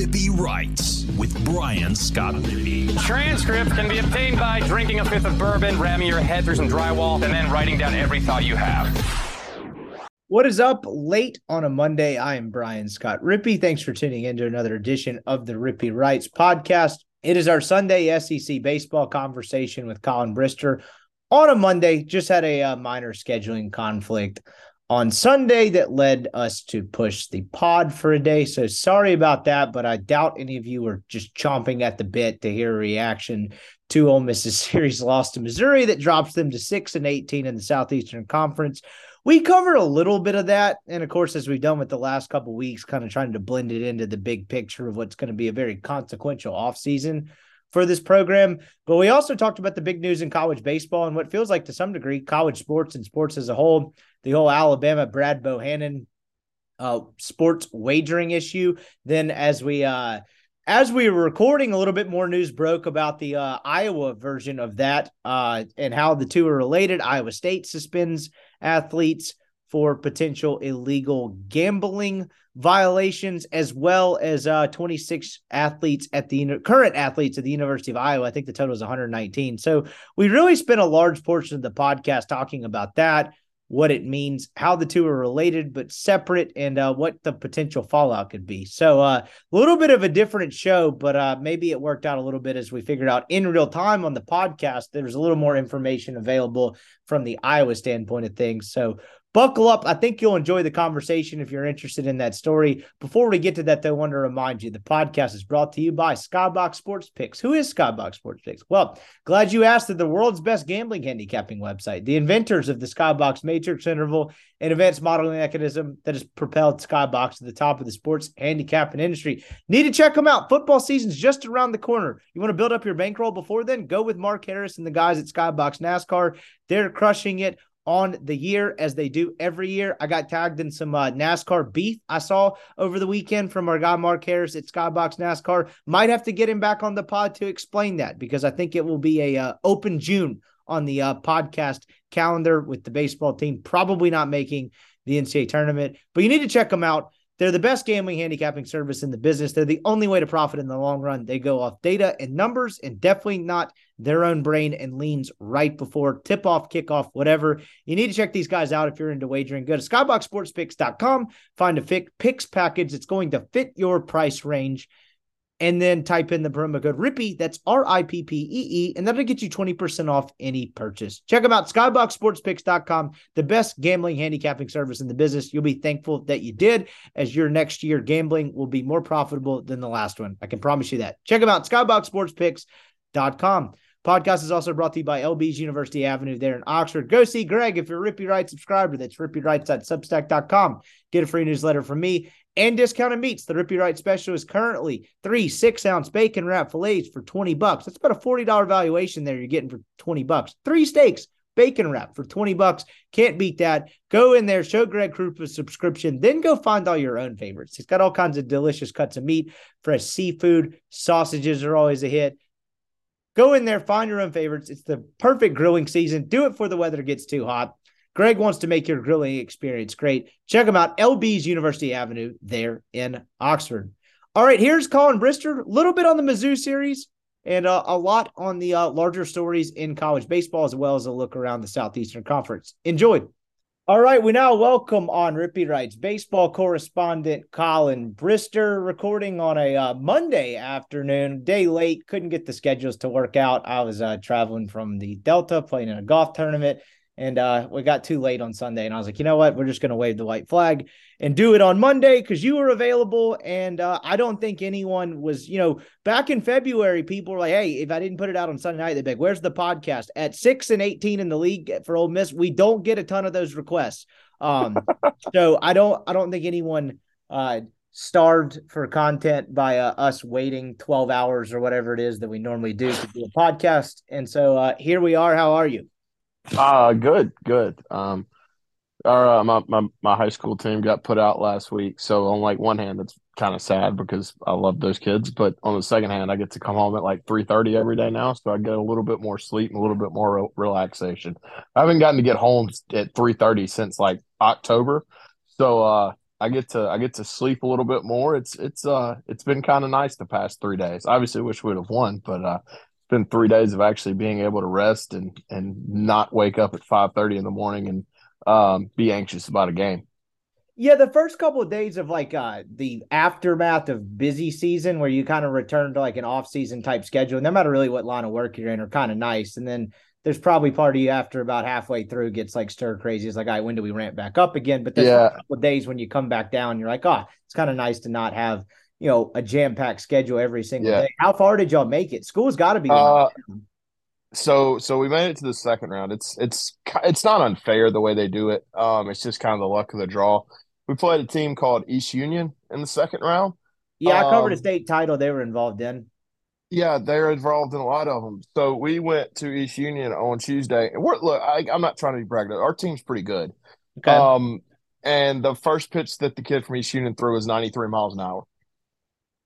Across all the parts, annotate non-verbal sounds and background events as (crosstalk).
Rippy Writes with Brian Scott Rippey. Transcripts can be obtained by drinking a fifth of bourbon, ramming your head through some drywall, and then writing down every thought you have. What is up late on a Monday? I am Brian Scott Rippey. Thanks for tuning in to another edition of the Rippy Writes podcast. It is our Sunday SEC baseball conversation with Collin Brister on a Monday. Just had a uh, minor scheduling conflict on Sunday that led us to push the pod for a day. So sorry about that, but I doubt any of you are just chomping at the bit to hear a reaction to Ole Miss's (laughs) series loss to Missouri that drops them to six and eighteen in the Southeastern Conference. We covered a little bit of that, and of course, as we've done with the last couple weeks, kind of trying to blend it into the big picture of what's going to be a very consequential offseason for this program. But we also talked about the big news in college baseball and what feels like to some degree college sports and sports as a whole the whole Alabama Brad Bohannon uh, sports wagering issue. Then as we uh, as we were recording, a little bit more news broke about the uh, Iowa version of that uh, and how the two are related. Iowa State suspends athletes for potential illegal gambling violations, as well as uh, 26 athletes at the current athletes at the University of Iowa. I think the total is 119. So we really spent a large portion of the podcast talking about that what it means, how the two are related but separate, and uh, what the potential fallout could be. So, uh, a little bit of a different show, but uh, maybe it worked out a little bit as we figured out in real time on the podcast. There's a little more information available from the Iowa standpoint of things. So, buckle up. I think you'll enjoy the conversation if you're interested in that story. Before we get to that, though, I want to remind you the podcast is brought to you by Skybox Sports Picks. Who is Skybox Sports Picks? Well, glad you asked. They're the world's best gambling handicapping website, the inventors of the Skybox Matrix Interval, an advanced modeling mechanism that has propelled Skybox to the top of the sports handicapping industry. Need to check them out. Football season's just around the corner. You want to build up your bankroll before then? Go with Mark Harris and the guys at Skybox NASCAR. They're crushing it on the year as they do every year. I got tagged in some uh, NASCAR beef I saw over the weekend from our guy Mark Harris at Skybox NASCAR. Might have to get him back on the pod to explain that because I think it will be a uh, open June on the uh, podcast calendar with the baseball team probably not making the NCAA tournament, but you need to check them out. They're the best gambling handicapping service in the business. They're the only way to profit in the long run. They go off data and numbers and definitely not their own brain and leans right before tip off, kickoff, whatever. You need to check these guys out if you're into wagering. Go to skyboxsportspicks.com, find a picks package that's going to fit your price range and then type in the promo code RIPPY. That's R I P P E E, and that'll get you 20% off any purchase. Check them out, skyboxsportspicks.com, the best gambling handicapping service in the business. You'll be thankful that you did, as your next year gambling will be more profitable than the last one. I can promise you that. Check them out, skyboxsportspicks.com. Podcast is also brought to you by LB's University Avenue there in Oxford. Go see Greg if you're a Rippy Writes subscriber. That's rippywrites.substack.com. Get a free newsletter from me and discounted meats. The Rippy Right special is currently three six ounce bacon wrap fillets for 20 bucks. That's about a $40 valuation there you're getting for 20 bucks. Three steaks, bacon wrap for 20 bucks. Can't beat that. Go in there, show Greg Krupp a subscription, then go find all your own favorites. He's got all kinds of delicious cuts of meat, fresh seafood, sausages are always a hit. Go in there, find your own favorites. It's the perfect grilling season. Do it before the weather gets too hot. Greg wants to make your grilling experience great. Check him out, LB's University Avenue there in Oxford. All right, here's Collin Brister. A little bit on the Mizzou series and uh, a lot on the uh, larger stories in college baseball, as well as a look around the Southeastern Conference. Enjoy. All right, we now welcome on Rippy Writes baseball correspondent Collin Brister, recording on a uh, Monday afternoon, day late. Couldn't get the schedules to work out. I was uh, traveling from the Delta, playing in a golf tournament and uh, we got too late on Sunday. And I was like, you know what? We're just going to wave the white flag and do it on Monday because you were available. And uh, I don't think anyone was, you know, back in February, people were like, hey, if I didn't put it out on Sunday night, they'd be like, where's the podcast? At six and 18 in the league for Ole Miss, we don't get a ton of those requests. Um, (laughs) so I don't, I don't think anyone uh, starved for content by uh, us waiting 12 hours or whatever it is that we normally do to do a podcast. And so uh, here we are. How are you? Uh good, good. Um our uh, my, my my high school team got put out last week. So on like one hand it's kind of sad because I love those kids, but on the second hand I get to come home at like 3:30 every day now, so I get a little bit more sleep and a little bit more re- relaxation. I haven't gotten to get home at 3:30 since like October. So uh I get to I get to sleep a little bit more. It's it's uh it's been kind of nice the past three days. Obviously, wish we'd have won, but uh, been three days of actually being able to rest and and not wake up at five thirty in the morning and um, be anxious about a game. Yeah, the first couple of days of like uh the aftermath of busy season where you kind of return to like an off-season type schedule, and no matter really what line of work you're in, are kind of nice. And then there's probably part of you after about halfway through gets like stir crazy. It's like, all right, when do we ramp back up again? But there's Yeah. a couple of days when you come back down, you're like, oh, it's kind of nice to not have you know a jam-packed schedule every single Yeah. day. How far did y'all make it? School's got to be. Uh, so so we made it to the second round. It's it's it's not unfair the way they do it. Um, it's just kind of the luck of the draw. We played a team called East Union in the second round. yeah, I covered a um, state title they were involved in. Yeah, they're involved in a lot of them. So we went to East Union on Tuesday, and we're look. I, I'm not trying to be bragging. Our team's pretty good. Okay. Um, and the first pitch that the kid from East Union threw was 93 miles an hour.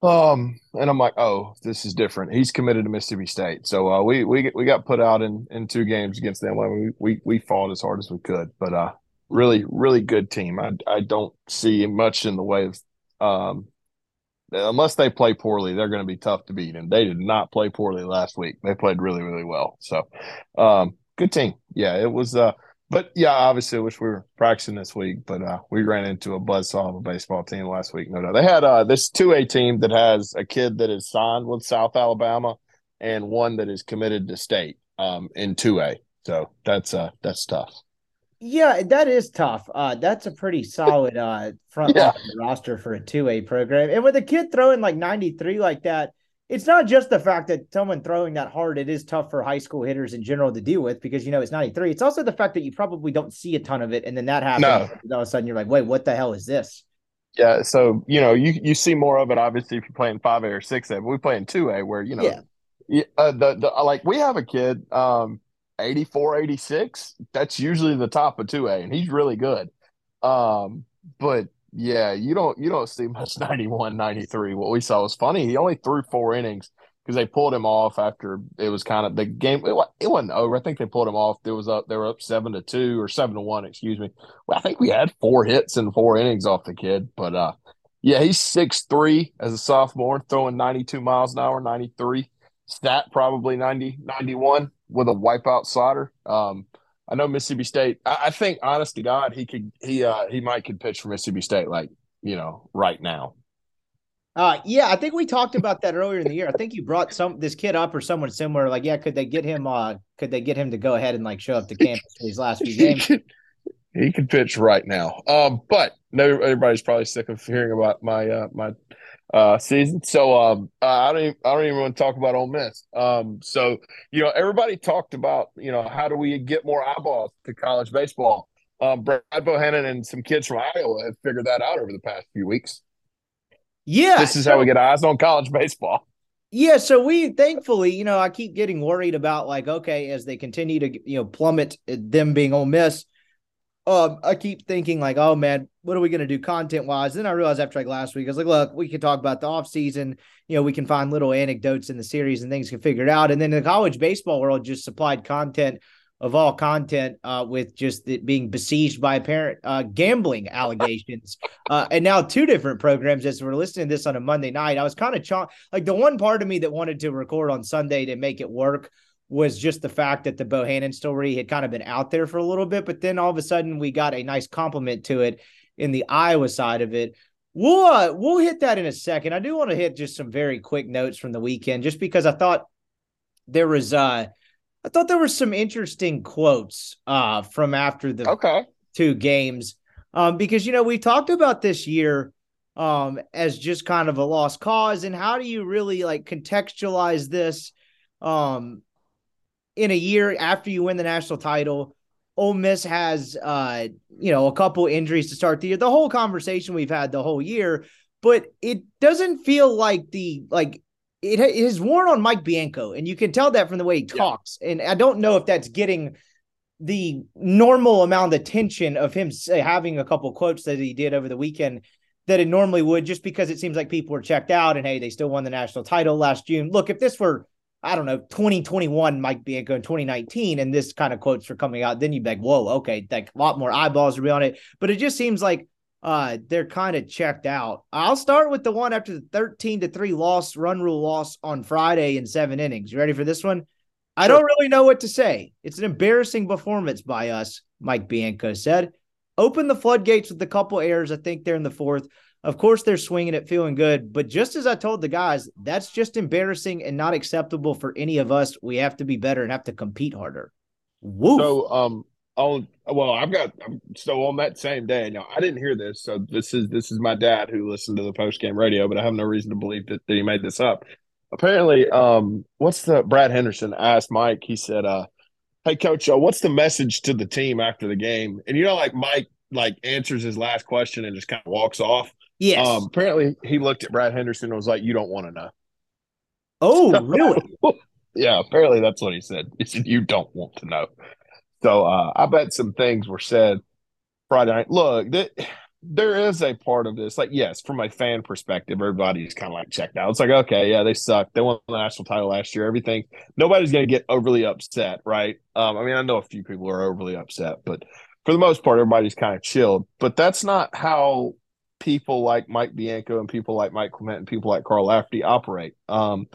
Um, and I'm like, oh, this is different. He's committed to Mississippi State, so uh, we we we got put out in in two games against them. We we we fought as hard as we could, but uh, really really good team. I I don't see much in the way of um, unless they play poorly, they're going to be tough to beat. And they did not play poorly last week. They played really really well. So, um, good team. Yeah, it was. Uh, but yeah, obviously, I wish we were practicing this week, but uh, we ran into a buzzsaw of a baseball team last week. No doubt. They had uh, this 2A team that has a kid that is signed with South Alabama and one that is committed to state um, in 2A. So that's uh, that's tough. Yeah, that is tough. Uh, that's a pretty solid uh front (laughs) Yeah. roster for a two A program. And with a kid throwing like 93 like that, it's not just the fact that someone throwing that hard, it is tough for high school hitters in general to deal with because you know it's 93. It's also the fact that you probably don't see a ton of it, and then that happens. No. and all of a sudden you're like, wait, what the hell is this? Yeah, so you know, you you see more of it obviously if you're playing five A or six A, but we play in two A where you know, Yeah. uh, the the like we have a kid, um, 84, 86. That's usually the top of two A, and he's really good. Um, but yeah, you don't you don't see much (laughs) 91, 93. What we saw was funny. He only threw four innings because they pulled him off after it was kind of the game. It, it wasn't over. I think they pulled him off. There was up. They were up seven to two or seven to one. Excuse me. Well, I think we had four hits and four innings off the kid. But uh, yeah, he's six three as a sophomore, throwing ninety two miles an hour, ninety three. Stat probably 90, 91 with a wipeout slider. Um, I know Mississippi State. I, I think, honest to God, he could. He uh, he might could pitch for Mississippi State like you know right now. Uh yeah, I think we talked about that earlier in the year. I think you brought some this kid up or someone similar. Like, yeah, could they get him uh could they get him to go ahead and like show up to campus for these last few (laughs) he games? he could pitch right now. Um, but no, everybody's probably sick of hearing about my uh my uh season. So um, I don't even, I don't even want to talk about Ole Miss. Um, so you know, everybody talked about you know how do we get more eyeballs to college baseball. Um, Brad Bohannon and some kids from Iowa have figured that out over the past few weeks. Yeah. This is so- how we get eyes on college baseball. Yeah, so we thankfully, you know, I keep getting worried about like, okay, as they continue to, you know, plummet, uh, them being Ole Miss. Um, I keep thinking like, oh man, what are we gonna do content wise? Then I realized after like last week, I was like, look, we can talk about the off season. You know, we can find little anecdotes in the series and things can figure it out. And then the college baseball world just supplied content of all content, uh, with just it being besieged by apparent uh gambling allegations. (laughs) Uh, and now two different programs as we're listening to this on a Monday night. I was kind of ch- like the one part of me that wanted to record on Sunday to make it work was just the fact that the Bohannon story had kind of been out there for a little bit, but then all of a sudden we got a nice compliment to it in the Iowa side of it. We'll uh, we'll hit that in a second. I do want to hit just some very quick notes from the weekend, just because I thought there was uh I thought there were some interesting quotes uh from after the Okay. two games. Um, because you know, we talked about this year um as just kind of a lost cause, and how do you really like contextualize this um in a year after you win the national title? Ole Miss has uh, you know, a couple injuries to start the year. The whole conversation we've had the whole year, but it doesn't feel like the like it, ha- it has worn on Mike Bianco, and you can tell that from the way he Yeah. talks. And I don't know if that's getting the normal amount of attention of him say, having a couple quotes that he did over the weekend that it normally would, just because it seems like people were checked out and hey, they still won the national title last June. Look, if this were, I don't know, 2021 Mike Bianco in 2019, and this kind of quotes are coming out, then you'd be like, whoa, okay, like a lot more eyeballs to be on it. But it just seems like uh, they're kind of checked out. I'll start with the one after the 13 to 3 loss, run rule loss on Friday in seven innings. You ready for this one? I don't really know what to say. It's an embarrassing performance by us, Mike Bianco said. Open the floodgates with a couple errors. I think they're in the fourth. Of course, they're swinging it, feeling good. But just as I told the guys, that's just embarrassing and not acceptable for any of us. We have to be better and have to compete harder. Woo. So, um, on well, I've got I'm so on that same day. Now I didn't hear this, so this is this is my dad who listened to the post game radio, but I have no reason to believe that, that he made this up. Apparently, um, what's the Brad Henderson asked Mike? He said, uh, "Hey, coach, uh, what's the message to the team after the game?" And you know, like Mike like answers his last question and just kind of walks off. Yes. Um, apparently, he looked at Brad Henderson and was like, "You don't want to know." Oh, (laughs) really? yeah. Apparently, that's what he said. He said, "You don't want to know." So uh, I bet some things were said Friday night. Look, that there is a part of this. Like, yes, from a fan perspective, everybody's kind of like checked out. It's like, okay, yeah, they suck. They won the national title last year. Everything. Nobody's going to get overly upset, right? Um, I mean, I know a few people are overly upset, but for the most part, everybody's kind of chilled. But that's not how people like Mike Bianco and people like Mike Clement and people like Carl Lafferty operate. Um,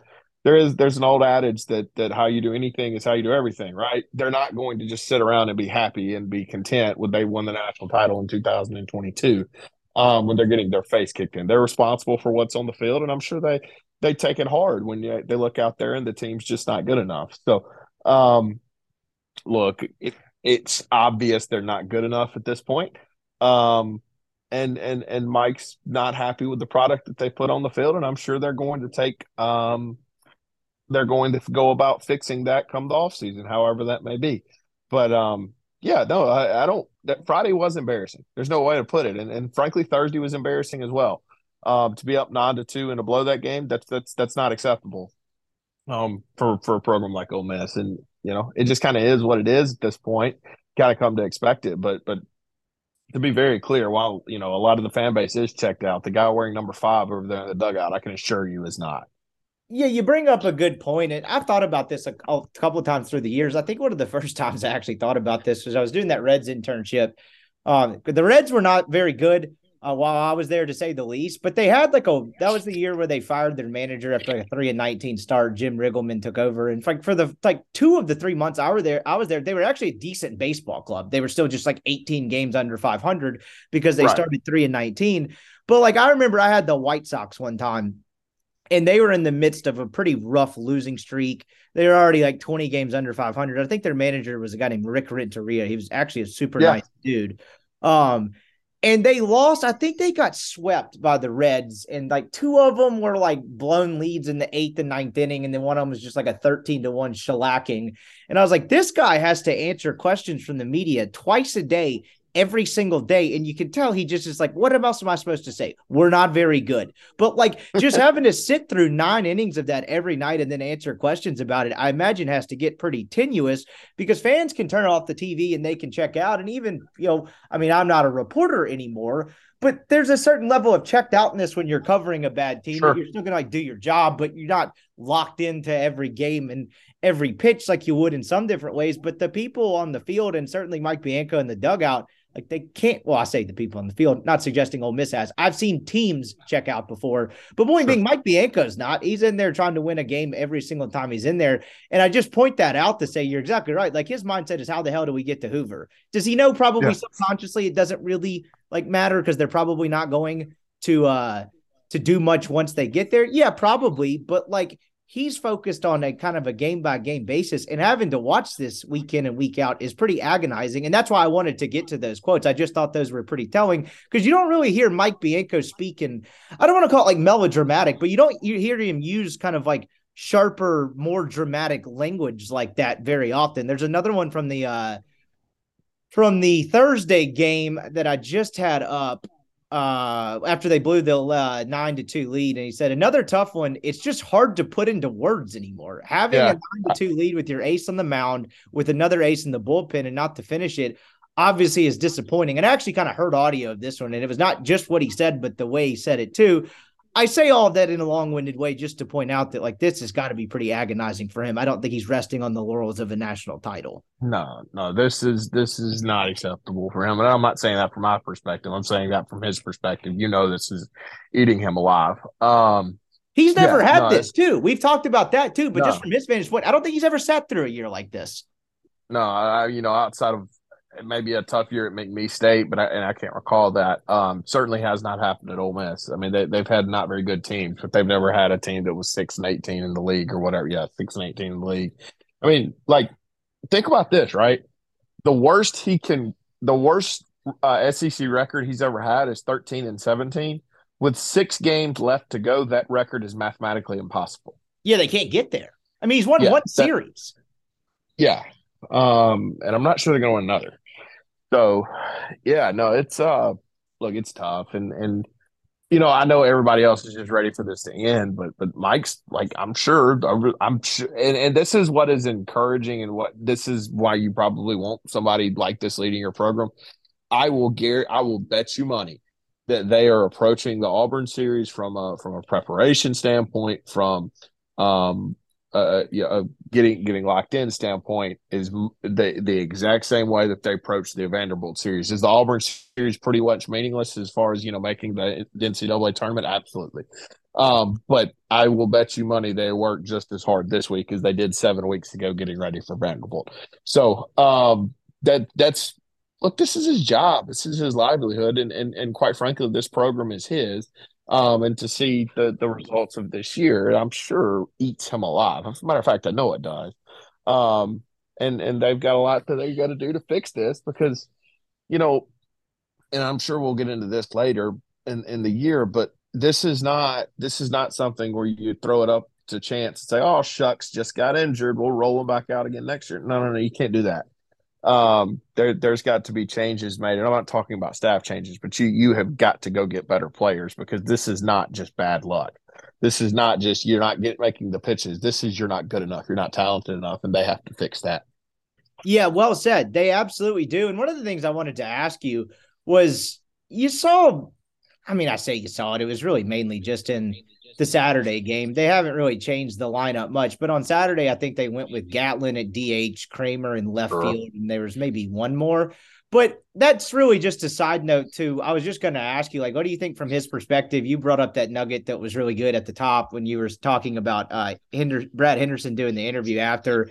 there is there's an old adage that that how you do anything is how you do everything, right? They're not going to just sit around and be happy and be content when they won the national title in 2022 um, when they're getting their face kicked in. They're responsible for what's on the field, and I'm sure they they take it hard when you, they look out there and the team's just not good enough. So, um, look, it, it's obvious they're not good enough at this point. Um, and and and Mike's not happy with the product that they put on the field, and I'm sure they're going to take um, they're going to go about fixing that come the off season, however that may be. But um, yeah, no, I, I don't. That Friday was embarrassing. There's no way to put it, and and frankly, Thursday was embarrassing as well. Um, to be up nine to two and to blow that game, that's that's that's not acceptable. Um, for for a program like Ole Miss, and you know, it just kind of is what it is at this point. Got to come to expect it, but but to be very clear, while you know a lot of the fan base is checked out, the guy wearing number five over there in the dugout, I can assure you, is not. Yeah, you bring up a good point, and I've thought about this a, a couple of times through the years. I think one of the (laughs) first times I actually thought about this was I was doing that Reds internship. Um, the Reds were not very good uh, while I was there, to say the least. But they had like a that was the year where they fired their manager after like a three and nineteen start. Jim Riggleman took over, and like for the like two of the three months I were there, I was there. They were actually a decent baseball club. They were still just like eighteen games under five hundred because they right. started three and nineteen. But like I remember, I had the White Sox one time and they were in the midst of a pretty rough losing streak. They were already like 20 games under 500. I think their manager was a guy named Rick Renteria. He was actually a super yeah. nice dude. Um, and they lost. I think they got swept by the Reds, and like two of them were like blown leads in the eighth and ninth inning, and then one of them was just like a 13 to 1 shellacking. And I was like, this guy has to answer questions from the media twice a day every single day. And you can tell he just is like, what else am I supposed to say? We're not very good. But like just (laughs) having to sit through nine innings of that every night and then answer questions about it, I imagine has to get pretty tenuous because fans can turn off the TV and they can check out. And even, you know, I mean, I'm not a reporter anymore. But there's a certain level of checked outness when you're covering a bad team. Sure. You're still gonna like do your job, but you're not locked into every game and every pitch like you would in some different ways. But the people on the field and certainly Mike Bianco in the dugout, like they can't. Well, I say the people on the field, not suggesting Ole Miss has. I've seen teams check out before, but point sure. being, Mike Bianco's not. He's in there trying to win a game every single time he's in there, and I just point that out to say you're exactly right. Like his mindset is, how the hell do we get to Hoover? Does he know? Probably yeah. subconsciously, it doesn't really like matter because they're probably not going to uh to do much once they get there. Yeah, probably, but like he's focused on a kind of a game by game basis and having to watch this week in and week out is pretty agonizing and that's why i wanted to get to those quotes. I just thought those were pretty telling because you don't really hear mike bianco speak and i don't want to call it like melodramatic but you don't you hear him use kind of like sharper more dramatic language like that very often. There's another one from the uh from the thursday game that i just had up uh after they blew the uh, nine to two lead and he said another tough one it's just hard to put into words anymore. Having yeah. a nine to two lead with your ace on the mound with another ace in the bullpen and not to finish it obviously is disappointing. And I actually kind of heard audio of this one and it was not just what he said but the way he said it too I say all that in a long-winded way just to point out that like this has got to be pretty agonizing for him. I don't think he's resting on the laurels of a national title. No, no, this is this is not acceptable for him. And I'm not saying that from my perspective. I'm saying that from his perspective. You know, this is eating him alive. Um, he's never yeah, had no, this too. We've talked about that too, but No. just from his vantage point, I don't think he's ever sat through a year like this. No, I, you know, outside of maybe a tough year at McNeese State, but I, and I can't recall that. Um, certainly has not happened at Ole Miss. I mean, they, they've had not very good teams, but they've never had a team that was six and eighteen in the league or whatever. Yeah, six and eighteen in the league. I mean, like, think about this, right? The worst he can, the worst uh, SEC record he's ever had is thirteen and seventeen. With six games left to go, that record is mathematically impossible. Yeah, they can't get there. I mean, he's won Yeah, one that- series. Yeah. Um, and I'm not sure they're gonna win another. So yeah, no, it's uh look, it's tough and and you know, I know everybody else is just ready for this to end, but but Mike's like I'm sure I'm sure and, and this is what is encouraging and what this is why you probably want somebody like this leading your program. I will guarantee I will bet you money that they are approaching the Auburn series from a from a preparation standpoint, from um uh, uh, getting getting locked in standpoint is the the exact same way that they approached the Vanderbilt series. Is the Auburn series pretty much meaningless as far as you know making the, NCAA tournament? Absolutely. Um, but I will bet you money they worked just as hard this week as they did seven weeks ago getting ready for Vanderbilt. So um, that that's look, this is his job. This is his livelihood, and and and quite frankly, this program is his. Um, and to see the the results of this year, I'm sure eats him alive. As a matter of fact, I know it does. Um, and and they've got a lot that they got to do to fix this because, you know, and I'm sure we'll get into this later in in the year, but this is not this is not something where you throw it up to chance and say, "Oh shucks, just got injured. We'll roll him back out again next year." No, no, no, you can't do that um there there's got to be changes made and i'm not talking about staff changes but you you have got to go get better players because this is not just bad luck this is not just you're not get, making the pitches this is you're not good enough you're not talented enough and they have to fix that Yeah, well said. They absolutely do. And one of the things I wanted to ask you was you saw, I mean, I say you saw it, it was really mainly just in the Saturday game. They haven't really changed the lineup much, but on Saturday, I think they went with Gatlin at DH, Kramer in left Sure. field, and there was maybe one more. But that's really just a side note too. I was just going to ask you, like, what do you think from his perspective? You brought up that nugget that was really good at the top when you were talking about uh Brad Henderson doing the interview after,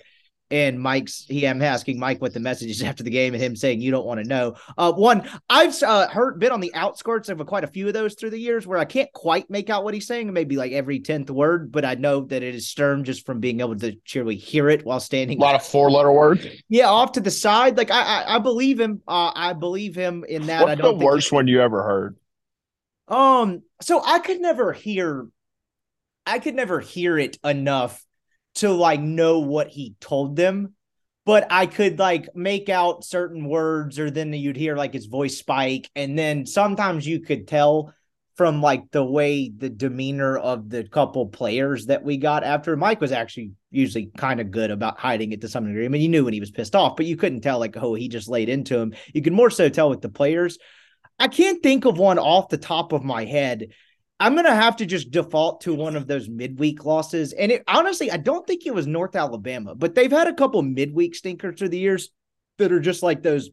and Mike's he I'm asking Mike what the message is (laughs) after the game, and him saying you don't want to know. Uh, one I've uh, heard been on the outskirts of quite a few of those through the years where I can't quite make out what he's saying, maybe like every tenth word, but I know that it is stern just from being able to cheerily hear it while standing a lot of four letter words yeah, off to the side. Like I, I, I believe him. Uh, I believe him in that. What's the don't think worst one you ever heard Um, so I could never hear, I could never hear it enough to like know what he told them, but I could like make out certain words, or then you'd hear like his voice spike, and then sometimes you could tell from like the way the demeanor of the couple players that we got after Mike was actually usually kind of good about hiding it to some degree. I mean, you knew when he was pissed off, but you couldn't tell like, oh, he just laid into him. You could more so tell with the players. I can't think of one off the top of my head. I'm gonna have to just default to one of those midweek losses. And it honestly, I don't think it was North Alabama, but they've had a couple midweek stinkers through the years that are just like those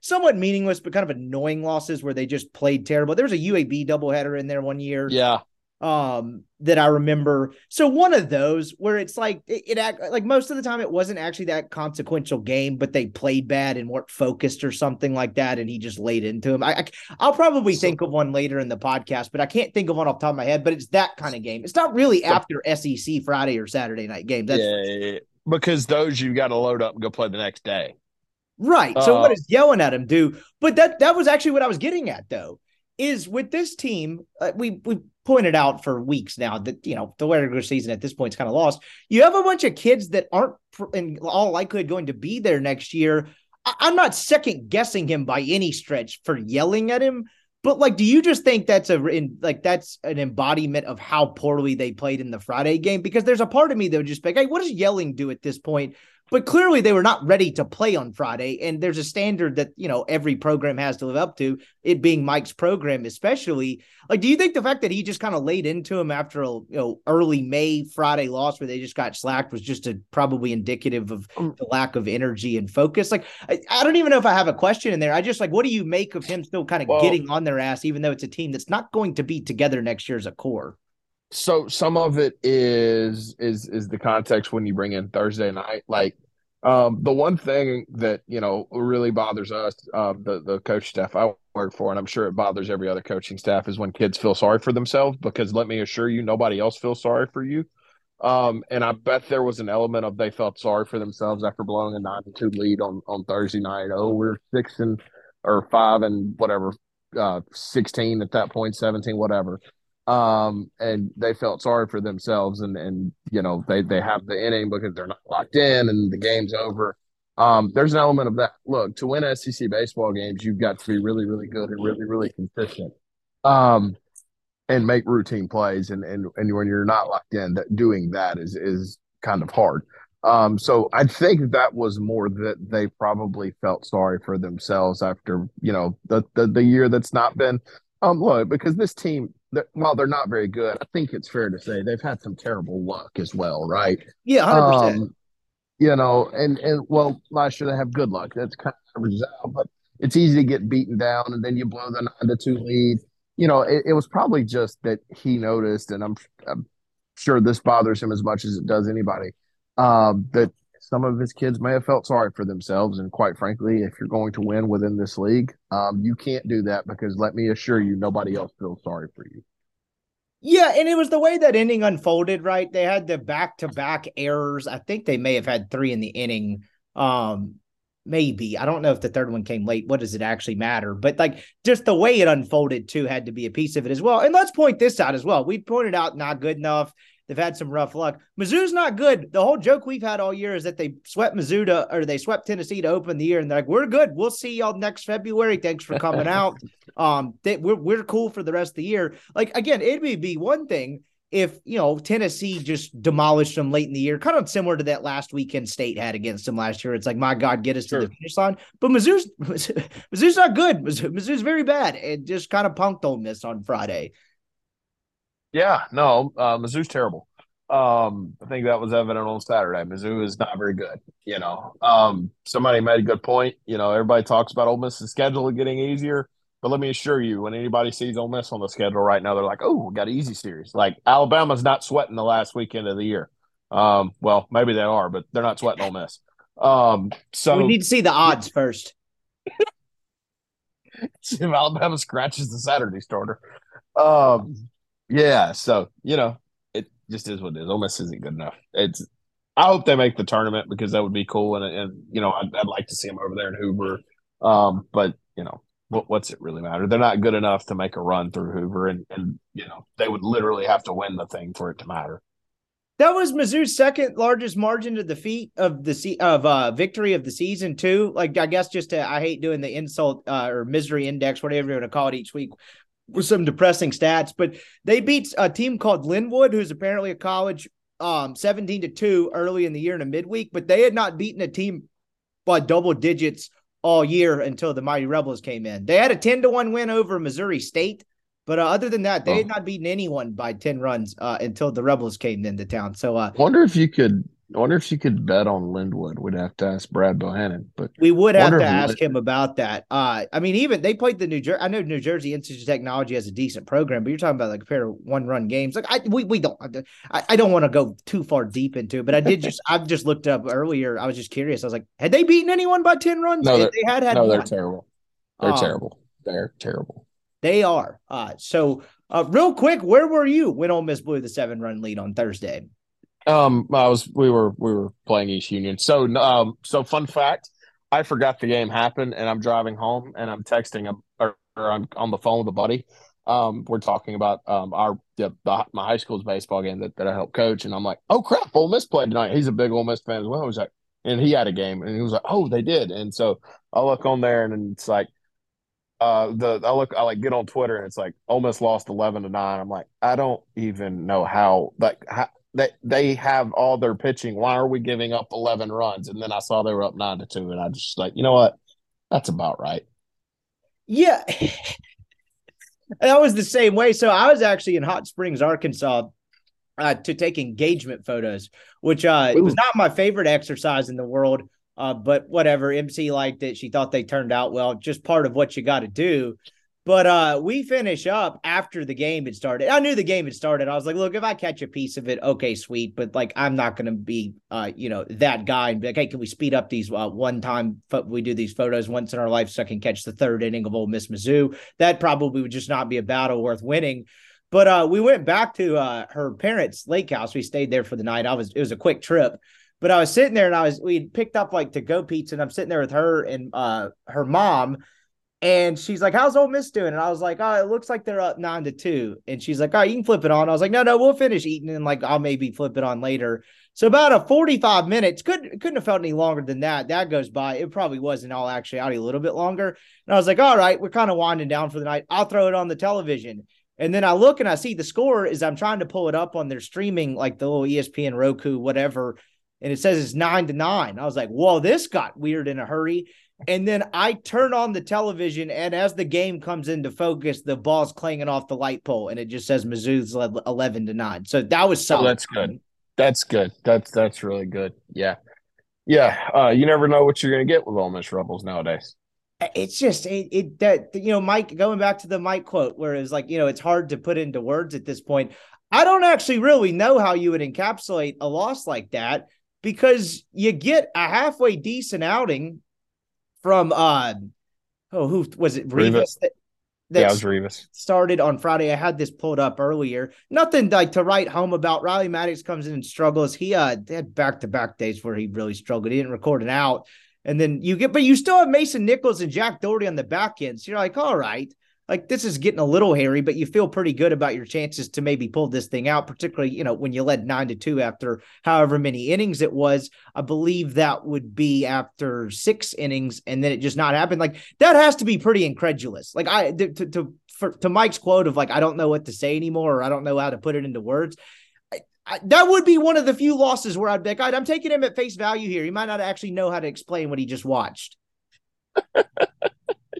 somewhat meaningless but kind of annoying losses where they just played terrible. There was a UAB doubleheader in there one year yeah um that I remember. So one of those where it's like it, act like most of the time it wasn't actually that consequential game, but they played bad and weren't focused or something like that, and he just laid into him. I, I will probably So- think of one later in the podcast, but I can't think of one off the top of my head. But it's that kind of game. It's not really So- after SEC Friday or Saturday night games. That's yeah because those you've got to load up and go play the next day Right. So what Uh, does yelling at him do? But that that was actually what I was getting at though. Is with this team, uh, we we pointed out for weeks now that you know the regular season at this point is kind of lost. You have a bunch of kids that aren't in all likelihood going to be there next year. I, I'm not second guessing him by any stretch for yelling at him, but like, do you just think that's a in, like that's an embodiment of how poorly they played in the Friday game? Because there's a part of me that would just be like, hey, what does yelling do at this point? But clearly they were not ready to play on Friday. And there's a standard that, you know, every program has to live up to, it being Mike's program, especially. Like, do you think the fact that he just kind of laid into him after a you know early May Friday loss where they just got slacked was just a, probably indicative of mm. the lack of energy and focus? Like, I, I, don't even know if I have a question in there. I just like, what do you make of him still kind of well, getting on their ass, even though it's a team that's not going to be together next year as a core? So some of it is is is the context when you bring in Thursday night, like um, the one thing that you know really bothers us, uh, the the coach staff I work for, and I'm sure it bothers every other coaching staff, is when kids feel sorry for themselves. Because let me assure you, nobody else feels sorry for you. Um, and I bet there was an element of they felt sorry for themselves after blowing a nine to two lead on on Thursday night. Oh, we're six and or five and whatever, uh, sixteen at that point, seventeen, whatever um, and they felt sorry for themselves, and and you know they they have the inning because they're not locked in, and the game's over. Um, there's an element of that. Look, to win SEC baseball games, you've got to be really, really good and really, really consistent, um, and make routine plays. And and and when you're not locked in, that doing that is is kind of hard. Um, so I think that was more that they probably felt sorry for themselves after you know the the, the year that's not been um look because this team they're, while they're not very good, I think it's fair to say they've had some terrible luck as well, right? Yeah, hundred um, percent. You know, and and well, last year they have good luck. That's kind of averages out, but it's easy to get beaten down, and then you blow the nine to two lead. You know, it, it was probably just that he noticed, and I'm, I'm sure this bothers him as much as it does anybody. Um, that some of his kids may have felt sorry for themselves. And quite frankly, if you're going to win within this league, um, you can't do that because let me assure you, nobody else feels sorry for you. Yeah, and it was the way that inning unfolded, right? They had the back to back errors. I think they may have had three in the inning. Um, maybe. I don't know if the third one came late. What does it actually matter? But like just the way it unfolded too had to be a piece of it as well. And let's point this out as well. We pointed out not good enough. They've had some rough luck. Mizzou's not good. The whole joke we've had all year is that they swept Mizzou to, or they swept Tennessee to open the year, and they're like, "We're good. We'll see y'all next February. Thanks for coming out. (laughs) Um, they, we're we're cool for the rest of the year. Like again, it would be one thing if you know Tennessee just demolished them late in the year, kind of similar to that last weekend State had against them last year. It's like, my God, get us sure. to the finish line. But Mizzou's (laughs) Mizzou's not good. Mizzou's very bad. It just kind of punked Ole Miss on Friday. Yeah, no, uh, Mizzou's terrible. Um, I think that was evident on Saturday. Mizzou is not very good. You know, um, somebody made a good point. You know, everybody talks about Ole Miss's schedule getting easier, but let me assure you, when anybody sees Ole Miss on the schedule right now, they're like, "Oh, we got an easy series." Like Alabama's not sweating the last weekend of the year. Um, well, maybe they are, but they're not sweating Ole Miss. Um, so we need to see the odds first. (laughs) see if Alabama scratches the Saturday starter. Um, yeah, so you know, it just is what it is. Ole Miss isn't good enough. It's. I hope they make the tournament because that would be cool, and and you know, I'd, I'd like to see them over there in Hoover. Um, but you know, what, what's it really matter? They're not good enough to make a run through Hoover, and and you know, they would literally have to win the thing for it to matter. That was Mizzou's second largest margin to defeat of the se- of uh victory of the season too. Like I guess just to, I hate doing the insult uh, or misery index, whatever you want to call it each week some depressing stats, but they beat a team called Linwood, who's apparently a college, um, 17 to 2 early in the year in a midweek, but they had not beaten a team by double digits all year until the Mighty Rebels came in. They had a 10 to 1 win over Missouri State, but uh, other than that, they oh. had not beaten anyone by 10 runs uh, until the Rebels came into town. So uh, I wonder if you could I wonder if she could bet on Lindwood. We'd have to ask Brad Bohannon, but we would have to ask him about that. Uh, I mean, even they played the New Jersey. I know New Jersey Institute of Technology has a decent program, but you're talking about like a pair of one run games. Like I, we, we don't. I, I don't want to go too far deep into it, but I did just. (laughs) I've just looked up earlier. I was just curious. I was like, had they beaten anyone by ten runs? No, they had had. No, they're terrible. They're um, terrible. They're terrible. They are. Uh, so uh, real quick, where were you when Ole Miss blew the seven run lead on Thursday? Um, I was we were we were playing East Union. So um, so fun fact, I forgot the game happened, and I'm driving home, and I'm texting him or, or I'm on the phone with a buddy. Um, we're talking about um our the, the, my high school's baseball game that, that I helped coach, and I'm like, oh crap, Ole Miss played tonight. He's a big Ole Miss fan as well. He's like, and he had a game, and he was like, oh, they did, and so I look on there, and it's like uh the I look I like get on Twitter and it's like Ole Miss lost eleven to nine. I'm like, I don't even know how like how, they they have all their pitching. Why are we giving up eleven runs? And then I saw they were up nine to two, and I just like, you know what? That's about right. Yeah. (laughs) that was the same way. So I was actually in Hot Springs, Arkansas, uh, to take engagement photos, which uh, was not my favorite exercise in the world. Uh, but whatever, MC liked it. She thought they turned out well. Just part of what you got to do. But uh, we finish up after the game had started. I knew the game had started. I was like, look, if I catch a piece of it, okay, sweet. But like, I'm not going to be, uh, you know, that guy and be like, hey, can we speed up these uh, one time? Fo- we do these photos once in our life so I can catch the third inning of Ole Miss Mizzou. That probably would just not be a battle worth winning. But uh, we went back to uh, her parents' lake house. We stayed there for the night. I was it was a quick trip, but I was sitting there and I was we picked up like to go pizza and I'm sitting there with her and uh, her mom and she's like, How's Ole Miss doing? And I was like, Oh, it looks like they're up nine to two. And she's like, Oh, you can flip it on. I was like, No, no, we'll finish eating and like I'll maybe flip it on later. So about a 45 minutes, couldn't couldn't have felt any longer than that. That goes by. It probably was in all actuality a little bit longer. And I was like, All right, we're kind of winding down for the night. I'll throw it on the television. And then I look and I see the score is I'm trying to pull it up on their streaming, like the little ESPN, Roku, whatever. And it says it's nine to nine. I was like, whoa, this got weird in a hurry. And then I turn on the television, and as the game comes into focus, the ball's clanging off the light pole, and it just says Mizzou's led eleven to nine. So that was solid. Oh, that's good. That's good. That's that's really good. Yeah, yeah. Uh, you never know what you're going to get with Ole Miss Rebels nowadays. It's just it, it that you know, Mike. Going back to the Mike quote, where it's like you know, it's hard to put into words at this point. I don't actually really know how you would encapsulate a loss like that because you get a halfway decent outing from uh oh who was it Rivas, Rivas. that, yeah, it was Rivas. started on Friday. I had this pulled up earlier. Nothing like to write home about. Riley Maddox comes in and struggles. He uh had back to back days where he really struggled. He didn't record an out. And then you get, but you still have Mason Nichols and Jack Dougherty on the back end. So you're like, all right, like this is getting a little hairy, but you feel pretty good about your chances to maybe pull this thing out, particularly, you know, when you led nine to two after however many innings it was. I believe that would be after six innings, and then it just not happened. Like that has to be pretty incredulous. Like I to to for, to Mike's quote of like, I don't know what to say anymore, or I don't know how to put it into words. I, that would be one of the few losses where I'd be like, I'm taking him at face value here. He might not actually know how to explain what he just watched. (laughs)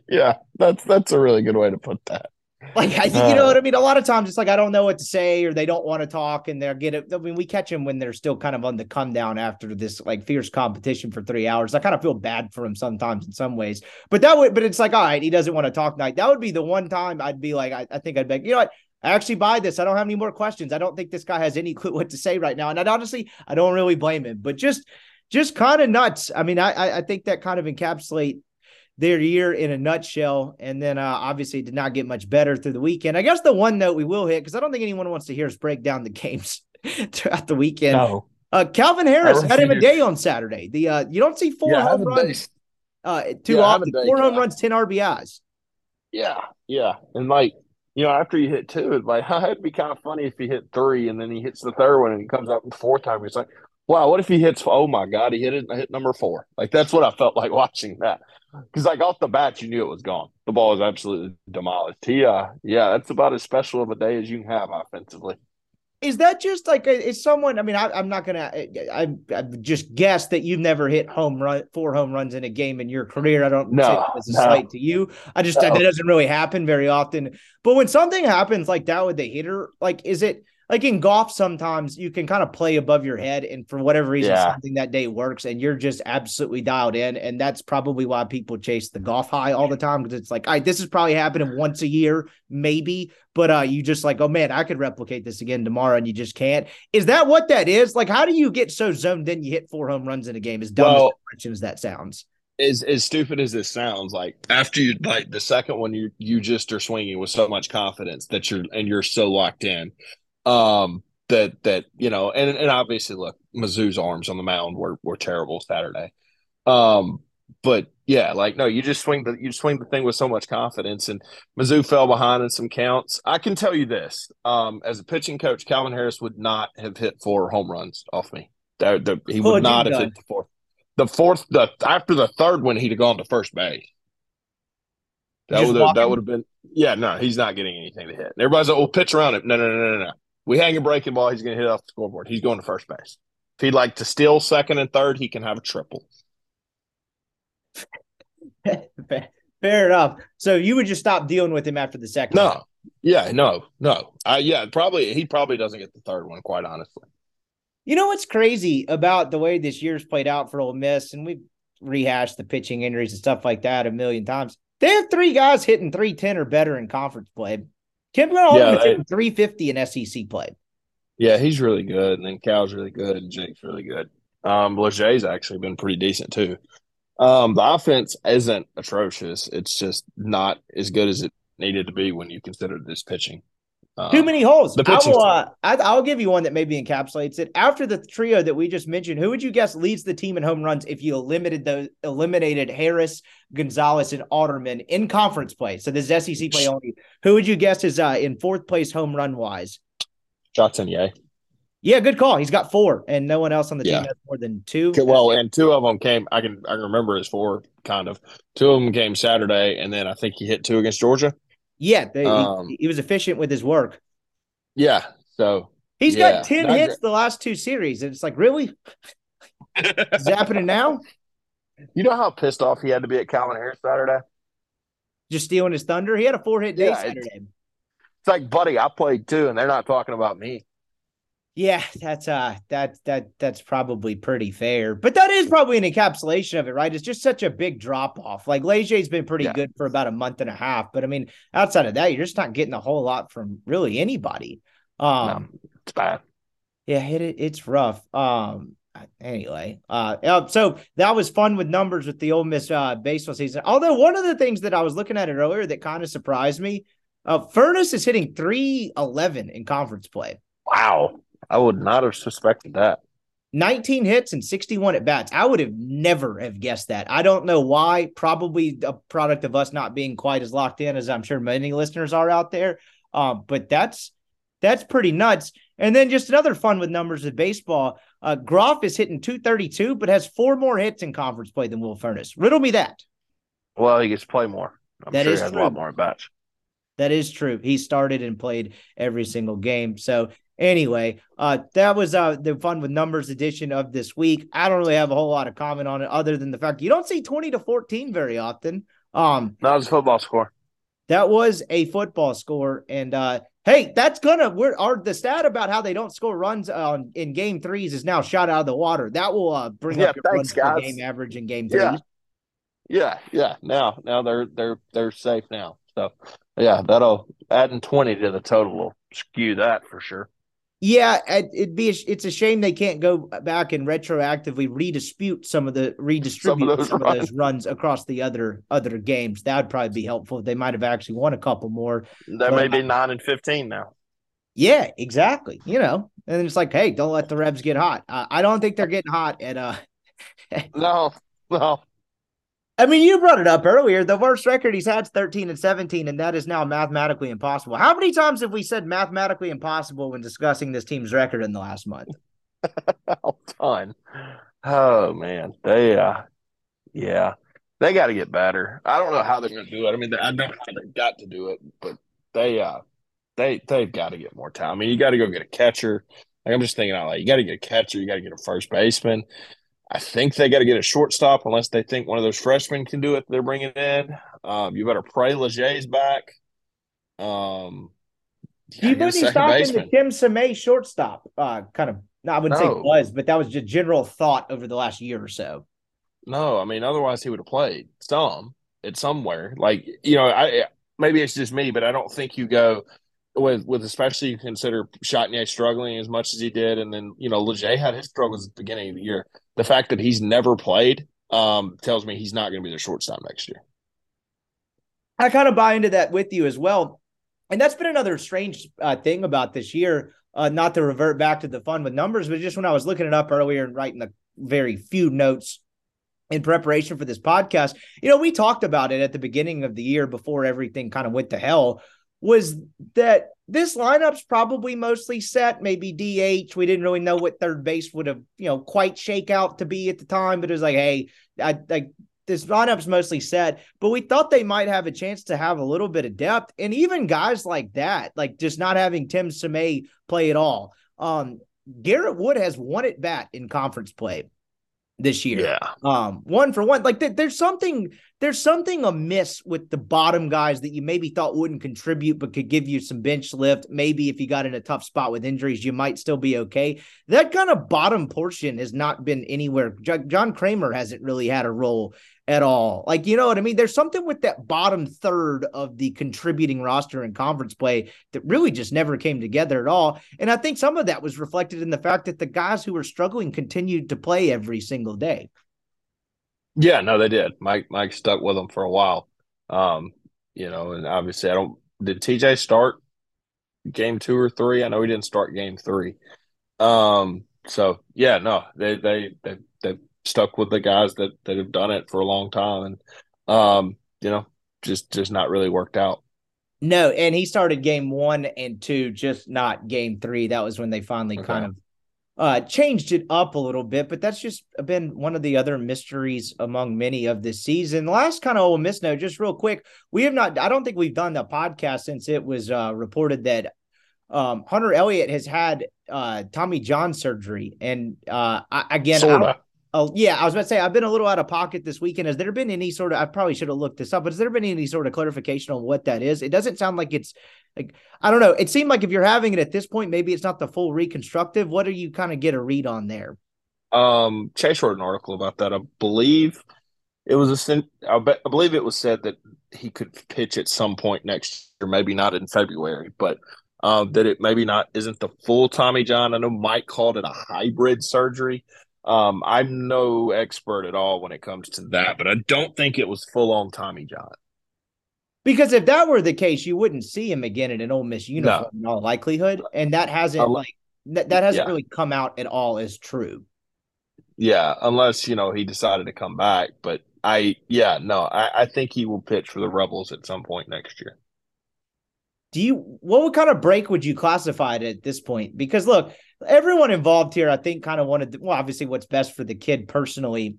Yeah, that's that's a really good way to put that. Like I think you know uh, what I mean. A lot of times it's like I don't know what to say, or they don't want to talk, and they're get it. I mean, we catch them when they're still kind of on the come down after this like fierce competition for three hours. I kind of feel bad for him sometimes in some ways, but that would. But it's like all right, he doesn't want to talk night. That would be the one time I'd be like, I, I think I'd beg, you know what. I actually buy this. I don't have any more questions. I don't think this guy has any (laughs) clue what to say right now. And I honestly, I don't really blame him, but just, just kind of nuts. I mean, I, I think that kind of encapsulate their year in a nutshell. And then uh, obviously did not get much better through the weekend. I guess the one note we will hit, because I don't think anyone wants to hear us break down the games (laughs) throughout the weekend. No. Uh, Calvin Harris had him a day on Saturday. The uh, you don't see four Yeah, home runs uh, too Yeah, often. Four home runs, ten RBIs. Yeah, yeah, and like you know, after you hit two, it's like (laughs) it'd be kind of funny if he hit three and then he hits the third one and he comes out the fourth time. He's like, "Wow, what if he hits? Oh my God, he hit it! Hit number four. Like that's what I felt like (laughs) watching that because like off the bat, you knew it was gone. The ball was absolutely demolished. He, uh, yeah, that's about as special of a day as you can have offensively. Is that just like is someone? I mean, I, I'm not gonna. I, I, just guess that you've never hit home run four home runs in a game in your career. I don't No, that as a no. slight to you. I just that doesn't really happen very often. But when something happens like that with the hitter, like is it like in golf? Sometimes you can kind of play above your head, and for whatever reason, Yeah. something that day works, and you're just absolutely dialed in. And that's probably why people chase the golf high all the time because it's like, all right, this is probably happening once a year, maybe. But uh, you just like, oh man, I could replicate this again tomorrow, and you just can't. Is that what that is? Like, how do you get so zoned in? You hit four home runs in a game. As dumb Well- as as that sounds. as as stupid as this sounds, like after you like the second one, you you just are swinging with so much confidence that you're and you're so locked in, um, that that you know, and and obviously, look, Mizzou's arms on the mound were were terrible Saturday, um, but yeah, like no, you just swing the you swing the thing with so much confidence, and Mizzou fell behind in some counts. I can tell you this, um, as a pitching coach, Calvin Harris would not have hit four home runs off me. There- there- he would not have done? hit the fourth the fourth the after the third one he'd have gone to first base. That would have, that would have been yeah no he's not getting anything to hit. And everybody's like, "Well, pitch around it." No, no, no, no, no. We hang a breaking ball, he's going to hit off the scoreboard. He's going to first base. If he'd like to steal second and third, he can have a triple. (laughs) Fair enough. So you would just stop dealing with him after the second? No. Yeah, no, no. Uh, yeah, probably he probably doesn't get the third one, quite honestly. You know what's crazy about the way this year's played out for Ole Miss, and we've rehashed the pitching injuries and stuff like that a million times. They have three guys hitting 310 or better in conference play. Kemp Alderman yeah, hitting 350 in SEC play. Yeah, he's really good. And then Cal's really good. And Jake's really good. Um, Leger's actually been pretty decent too. Um, the offense isn't atrocious. It's just not as good as it needed to be when you consider this pitching. Um, Too many holes. I will, uh, I, will give you one that maybe encapsulates it. After the trio that we just mentioned, who would you guess leads the team in home runs if you eliminated those eliminated Harris, Gonzalez, and Alderman in conference play? So this is SEC play only. Who would you guess is uh, in fourth place home run wise? Chatagnier. Yeah, good call. He's got four, and no one else on the yeah. team has more than two. Well, and two of them came. I can I can remember his four kind of. Two of them came Saturday, and then I think he hit two against Georgia. Yeah, they, um, he, he, was efficient with his work. Yeah, so he's yeah, got ten hits great. the last two series, and it's like really, is happening now? (laughs) You know how pissed off he had to be at Calvin Harris Saturday? Just stealing his thunder. He had a four hit day yeah, Saturday. It's, it's like, buddy, I played too, and they're not talking about me. Yeah, that's uh that that that's probably pretty fair. But that is probably an encapsulation of it, right? It's just such a big drop off. Like Leger's been pretty yeah. good for about a month and a half, but I mean, outside of that, you're just not getting a whole lot from really anybody. Um no, it's bad. Yeah, it, it's rough. Um anyway, uh so that was fun with numbers with the Ole Miss uh baseball season. Although one of the things that I was looking at it earlier that kind of surprised me, uh Furniss is hitting 311 in conference play. Wow. I would not have suspected that. 19 hits and 61 at bats. I would have never have guessed that. I don't know why. Probably a product of us not being quite as locked in as I'm sure many listeners are out there. Um, but that's that's pretty nuts. And then just another fun with numbers of baseball. Uh, Groff is hitting 232, but has four more hits in conference play than Will Furniss. Riddle me that. Well, he gets to play more. I'm that sure is he has true. a lot more bats. That is true. He started and played every single game. So Anyway, uh, that was uh, the fun with numbers edition of this week. I don't really have a whole lot of comment on it other than the fact you don't see 20 to 14 very often. Um, that was a football score. That was a football score. And uh, hey, that's gonna we're our the stat about how they don't score runs on in game threes is now shot out of the water. That will uh, bring yeah, up your thanks, runs game average in game three. Yeah. yeah, yeah. Now now they're they're they're safe now. So yeah, that'll adding 20 to the total will skew that for sure. Yeah, it'd be a, it's a shame they can't go back and retroactively redispute some of the redistribute some, of those, some of those, (laughs) runs across the other other games. That would probably be helpful. They might have actually won a couple more. That may be nine and fifteen now. Yeah, exactly. You know, and it's like, hey, don't let the Rebs get hot. Uh, I don't think they're getting hot at uh. (laughs) no, no. I mean, you brought it up earlier. The worst record he's had is 13 and 17, and that is now mathematically impossible. How many times have we said mathematically impossible when discussing this team's record in the last month? (laughs) a ton. Oh man, they uh yeah. They got to get better. I don't know how they're going to do it. I mean, I know how they got to do it, but they uh they they've got to get more time. I mean, you got to go get a catcher. Like I'm just thinking out like you got to get a catcher, you got to get a first baseman. I think they got to get a shortstop unless they think one of those freshmen can do it. They're bringing in. Um, you better pray Leger's back. Um, do you put stock baseman. in the Kim Samay shortstop? Uh, kind of. No, I wouldn't no. say was, but that was just general thought over the last year or so. No, I mean otherwise he would have played some at somewhere. Like you know, I maybe it's just me, but I don't think you go with with especially you consider Chatagnier struggling as much as he did, and then you know Leger had his struggles at the beginning of the year the fact that he's never played um, tells me he's not going to be the shortstop next year. I kind of buy into that with you as well. And that's been another strange uh, thing about this year. Uh, not to revert back to the fun with numbers, but just when I was looking it up earlier and writing the very few notes in preparation for this podcast, you know, we talked about it at the beginning of the year before everything kind of went to hell. Was that this lineup's probably mostly set, maybe DH. We didn't really know what third base would have, you know, quite shake out to be at the time, but it was like, hey, I like this lineup's mostly set, but we thought they might have a chance to have a little bit of depth. And even guys like that, like just not having Tim Semay play at all. Um, Garrett Wood has one at bat in conference play this year. Yeah. Um, one for one. Like th- there's something there's something amiss with the bottom guys that you maybe thought wouldn't contribute but could give you some bench lift. Maybe if you got in a tough spot with injuries, you might still be okay. That kind of bottom portion has not been anywhere. John Kramer hasn't really had a role at all. Like, you know what I mean? There's something with that bottom third of the contributing roster and conference play that really just never came together at all. And I think some of that was reflected in the fact that the guys who were struggling continued to play every single day. Yeah, no, they did. Mike Mike stuck with them for a while. Um, you know, and obviously I don't did TJ start game two or three? I know he didn't start game three. Um, so yeah, no, they they they they stuck with the guys that that have done it for a long time, and um, you know, just just not really worked out. No, and he started game one and two, just not game three. That was when they finally okay. kind of uh changed it up a little bit, but that's just been one of the other mysteries among many of this season. Last kind of Ole Miss note, just real quick. We have not, I don't think we've done the podcast since it was uh reported that um Hunter Elliott has had uh Tommy John surgery. And uh I, again, I Oh yeah, I was about to say I've been a little out of pocket this weekend. Has there been any sort of? I probably should have looked this up, but has there been any sort of clarification on what that is? It doesn't sound like it's like I don't know. It seemed like if you're having it at this point, maybe it's not the full reconstructive. What do you kind of get a read on there? Um, Chase wrote an article about that. I believe it was a. I, bet, I believe it was said that he could pitch at some point next year, maybe not in February, but uh, that it maybe not isn't the full Tommy John. I know Mike called it a hybrid surgery. Um, I'm no expert at all when it comes to that, but I don't think it was full on Tommy John. Because if that were the case, you wouldn't see him again in an Ole Miss uniform no. in all likelihood, and that hasn't like that, that hasn't yeah. really come out at all as true. Yeah, unless you know he decided to come back, but I yeah no, I, I think he will pitch for the Rebels at some point next year. Do you what kind of break would you classify it at this point? Because look, everyone involved here, I think, kind of wanted to, well, obviously what's best for the kid personally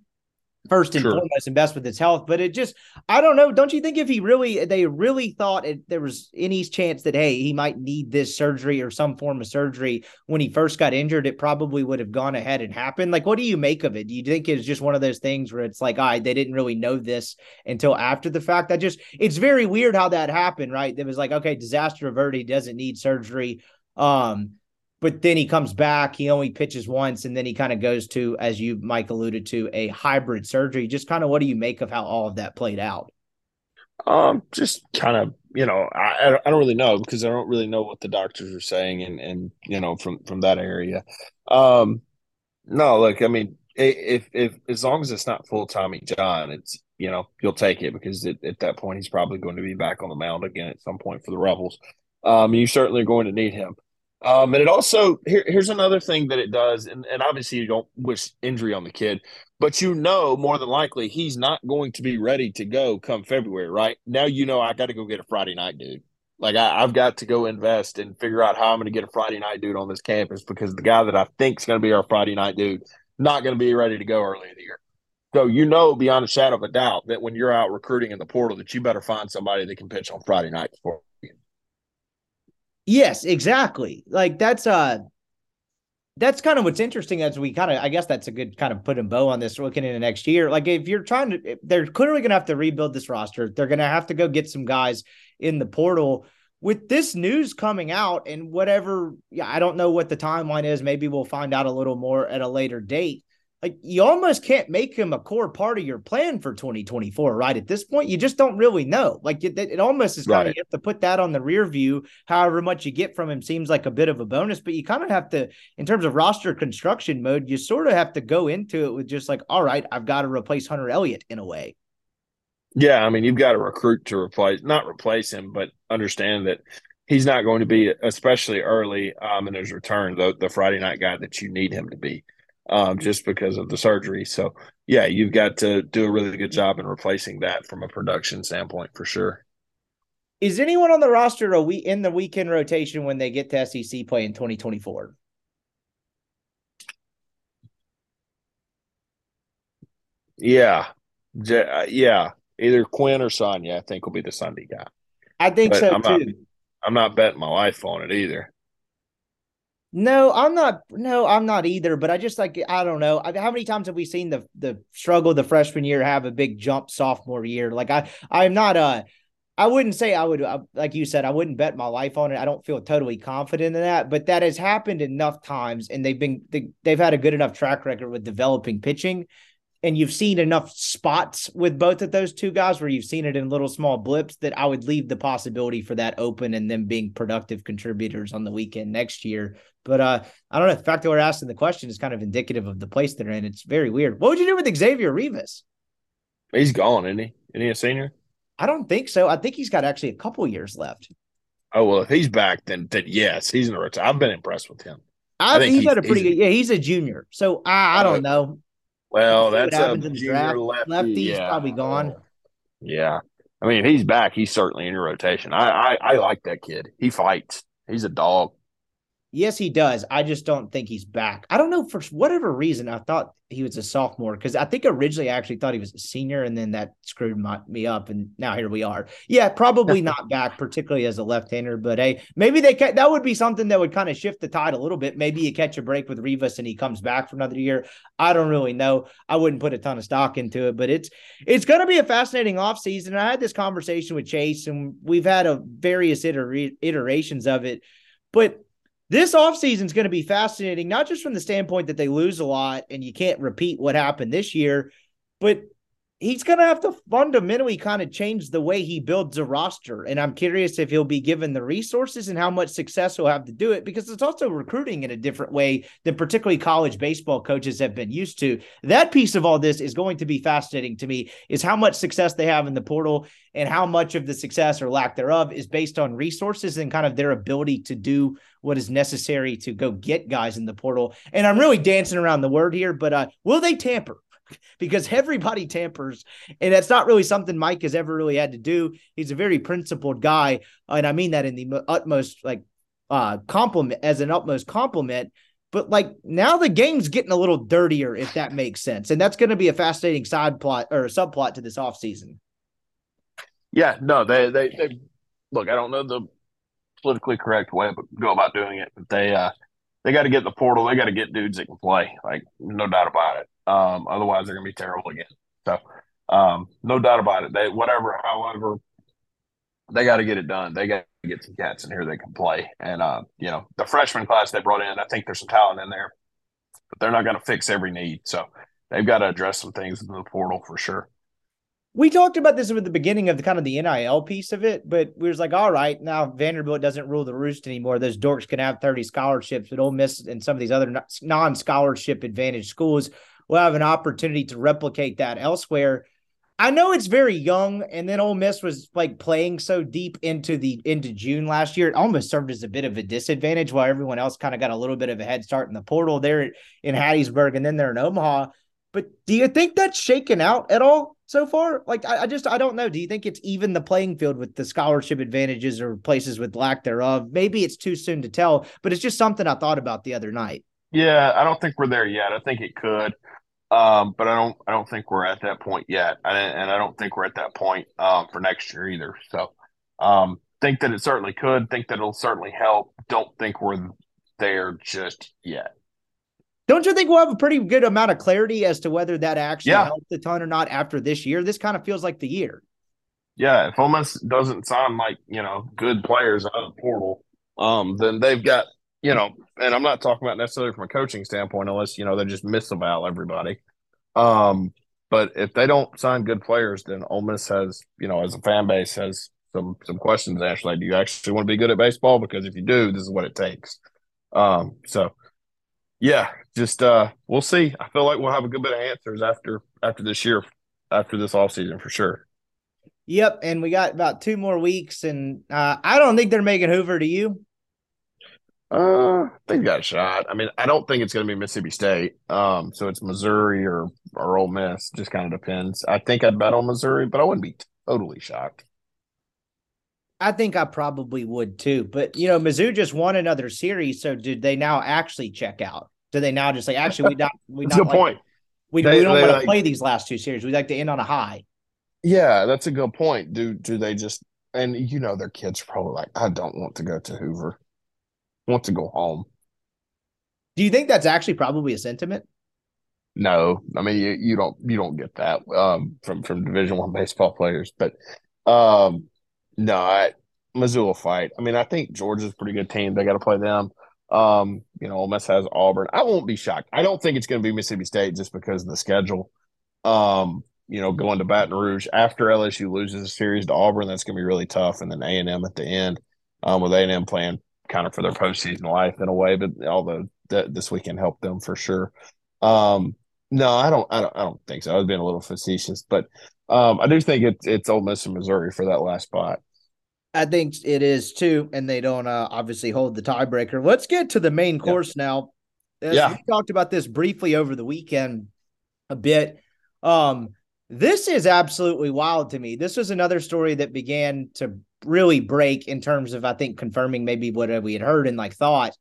first and sure. foremost and best with his health. But it just, I don't know. Don't you think if he really, they really thought it, there was any chance that, hey, he might need this surgery or some form of surgery when he first got injured, it probably would have gone ahead and happened. Like, what do you make of it? Do you think it's just one of those things where it's like, all right, they didn't really know this until after the fact? That just, it's very weird how that happened, right? It was like, okay, disaster averted, he doesn't need surgery. Um, but then he comes back. He only pitches once, and then he kind of goes to, as you Mike alluded to, a hybrid surgery. Just kind of what do you make of how all of that played out? Um, just kind of, you know, I I don't really know because I don't really know what the doctors are saying, and and you know from from that area. Um, no, look, I mean, if if as long as it's not full Tommy John, it's you know you'll take it because it, at that point he's probably going to be back on the mound again at some point for the Rebels. Um, you certainly are going to need him. Um, and it also here, here's another thing that it does, and, and obviously you don't wish injury on the kid, but you know more than likely he's not going to be ready to go come February, right? Now you know I got to go get a Friday night dude. Like I, have got to go invest and figure out how I'm going to get a Friday night dude on this campus because the guy that I think is going to be our Friday night dude not going to be ready to go early in the year. So you know beyond a shadow of a doubt that when you're out recruiting in the portal that you better find somebody that can pitch on Friday night Yes, exactly. Like that's uh that's kind of what's interesting as we kind of I guess that's a good kind of put bow on this looking into next year. Like if you're trying to they're clearly gonna have to rebuild this roster. They're gonna have to go get some guys in the portal. With this news coming out and whatever, yeah, I don't know what the timeline is. Maybe we'll find out a little more at a later date like you almost can't make him a core part of your plan for 2024 right? At this point you just don't really know. Like it, it almost is kind right. of you have to put that on the rear view however much you get from him seems like a bit of a bonus but you kind of have to in terms of roster construction mode you sort of have to go into it with just like all right i've got to replace hunter elliott in a way. Yeah i mean you've got to recruit to replace not replace him but understand that he's not going to be especially early um, in his return the, the friday night guy that you need him to be um, just because of the surgery. So, yeah, you've got to do a really good job in replacing that from a production standpoint for sure. Is anyone on the roster a we in the weekend rotation when they get to SEC play in 2024? Yeah. uh, yeah, either Quinn or Saunier, I think will be the Sunday guy. I think But so I'm too. not- I'm not betting my life on it either. No, I'm not. No, I'm not either. But I just like I don't know. I how many times have we seen the the struggle the freshman year have a big jump sophomore year? Like I, I'm not. Uh, I wouldn't say I would. Uh, like you said, I wouldn't bet my life on it. I don't feel totally confident in that. But that has happened enough times, and they've been they, they've had a good enough track record with developing pitching. And you've seen enough spots with both of those two guys where you've seen it in little small blips that I would leave the possibility for that open and them being productive contributors on the weekend next year. But uh, I don't know. The fact that we're asking the question is kind of indicative of the place they're in. It's very weird. What would you do with Xavier Rivas? He's gone, isn't he? Isn't he a senior? I don't think so. I think he's got actually a couple years left. Oh well, if he's back, then then yes, he's in the rotation. I've been impressed with him. I, I think he's he's- had a pretty good. Yeah, he's a junior. So I, I don't know. Well, We'll see what that's a in the junior draft. lefty. Lefty's yeah. probably gone. Yeah, I mean, if he's back. He's certainly in your rotation. I, I I like that kid. He fights. He's a dog. Yes, he does. I just don't think he's back. I don't know for whatever reason. I thought he was a sophomore because I think originally I actually thought he was a senior, and then that screwed my, me up, and now here we are. Yeah, probably not (laughs) back, particularly as a left-hander. But hey, maybe they ca- that would be something that would kind of shift the tide a little bit. Maybe you catch a break with Rivas and he comes back for another year. I don't really know. I wouldn't put a ton of stock into it, but it's it's going to be a fascinating offseason. I had this conversation with Chase, and we've had a various iter- iterations of it, but this offseason is going to be fascinating, not just from the standpoint that they lose a lot and you can't repeat what happened this year, but he's going to have to fundamentally kind of change the way he builds a roster. And I'm curious if he'll be given the resources and how much success he'll have to do it because it's also recruiting in a different way than particularly college baseball coaches have been used to. That piece of all this is going to be fascinating to me is how much success they have in the portal and how much of the success or lack thereof is based on resources and kind of their ability to do what is necessary to go get guys in the portal. And I'm really dancing around the word here, but uh, will they tamper? (laughs) Because everybody tampers, and that's not really something Mike has ever really had to do. He's a very principled guy, and I mean that in the utmost like uh compliment as an utmost compliment. But like now the game's getting a little dirtier, if that makes sense. And that's going to be a fascinating side plot or subplot to this offseason. Yeah, no, they they they look. I don't know the politically correct way but go about doing it, but they uh they got to get the portal. They got to get dudes that can play, like no doubt about it. Um, otherwise they're gonna be terrible again. So, um, no doubt about it. They whatever, however, they got to get it done. They got to get some cats in here that can play. And uh, you know, the freshman class they brought in, I think there's some talent in there, but they're not going to fix every need. So they've got to address some things in the portal for sure. We talked about this at the beginning of the kind of the NIL piece of it, but we was like, all right, now Vanderbilt doesn't rule the roost anymore. Those dorks can have 30 scholarships, but Ole Miss and some of these other non-scholarship advantage schools will have an opportunity to replicate that elsewhere. I know it's very young, and then Ole Miss was like playing so deep into the into June last year, it almost served as a bit of a disadvantage while everyone else kind of got a little bit of a head start in the portal there in Hattiesburg, and then they're in Omaha. But do you think that's shaken out at all so far? Like, I, I, just I don't know. Do you think it's even the playing field with the scholarship advantages or places with lack thereof? Maybe it's too soon to tell, but it's just something I thought about the other night. Yeah, I don't think we're there yet. I think it could, um, but I don't. I don't think we're at that point yet, and, and I don't think we're at that point um, for next year either. So, um, think that it certainly could. Think that it'll certainly help. Don't think we're there just yet. Don't you think we'll have a pretty good amount of clarity as to whether that actually Yeah. helped a ton or not after this year? This kind of feels like the year. Yeah, if Ole Miss doesn't sign like you know good players out of the portal, um, then they've got you know, and I'm not talking about necessarily from a coaching standpoint, unless you know they just miss about everybody. Um, but if they don't sign good players, then Ole Miss has you know as a fan base has some some questions. Actually, do you actually want to be good at baseball? Because if you do, this is what it takes. Um, so yeah, just uh, we'll see. I feel like we'll have a good bit of answers after after this year, after this offseason for sure. Yep, and we got about two more weeks, and uh, I don't think they're making Hoover. To you? Uh, they've got a shot. I mean, I don't think it's going to be Mississippi State. Um, so it's Missouri or or Ole Miss. Just kind of depends. I think I'd bet on Missouri, but I wouldn't be totally shocked. I think I probably would too. But you know, Mizzou just won another series, so did they now actually check out? Do they now just like actually we not we not good like- point. We, They- we don't want to like- play these last two series. We like to end on a high. Yeah, that's a good point. Do do they just and you know their kids are probably like, I don't want to go to Hoover. Want to go home. Do you think that's actually probably a sentiment? No, I mean you, you don't you don't get that um from from Division One baseball players, but um no, I, Missoula fight. I mean, I think Georgia's a pretty good team. They got to play them. Um, you know, Ole Miss has Auburn. I won't be shocked. I don't think it's going to be Mississippi State just because of the schedule. Um, you know, going to Baton Rouge after LSU loses a series to Auburn, that's going to be really tough, and then A and M at the end, um, with A and M playing kind of for their postseason life in a way, but although th- this weekend helped them for sure. Um, no, I don't, I don't, I don't think so. I was being a little facetious, but um, I do think it's it's Ole Miss and Missouri for that last spot. I think it is too, and they don't uh, obviously hold the tiebreaker. Let's get to the main course now. As Yeah. we talked about this briefly over the weekend a bit. Um, this is absolutely wild to me. This was another story that began to really break in terms of I think confirming maybe what we had heard and like thought.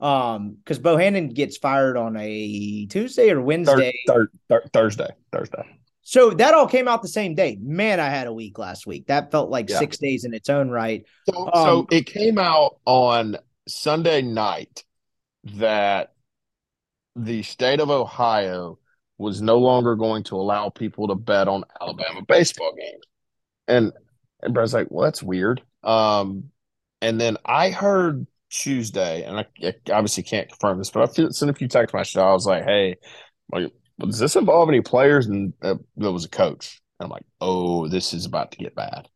Um, because Bohannon gets fired on a Tuesday or Thur- Wednesday. thur- thur- Thursday, Thursday. So that all came out the same day. Man, I had a week last week. That felt like Yeah. six days in its own right. So, Um, so it came out on Sunday night that the state of Ohio was no longer going to allow people to bet on Alabama baseball games. And and Brad's like, well, that's weird. Um, and then I heard Tuesday, and I, I obviously can't confirm this, but I sent a few text messages. I was like, hey, like, does this involve any players? And uh, there was a coach. And I'm like, oh, this is about to get bad.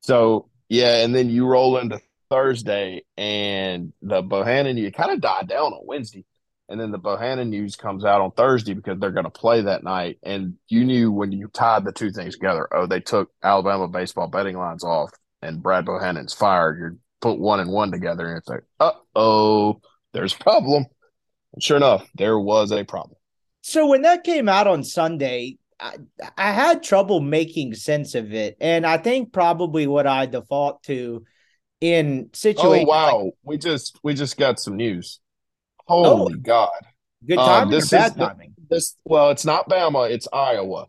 So yeah, and then you roll into Thursday, and the Bohannon you kind of died down on Wednesday, and then the Bohannon news comes out on Thursday because they're going to play that night, and you knew when you tied the two things together. Oh, they took Alabama baseball betting lines off, and Brad Bohannon's fired. You put one and one together, and it's like, uh oh, there's a problem. And sure enough, there was a problem. So when that came out on Sunday, I, I had trouble making sense of it, and I think probably what I default to in situations. Oh wow, we just we just got some news. Holy God. good Uh, timing this or bad is the- timing? This well, it's not Bama, it's Iowa.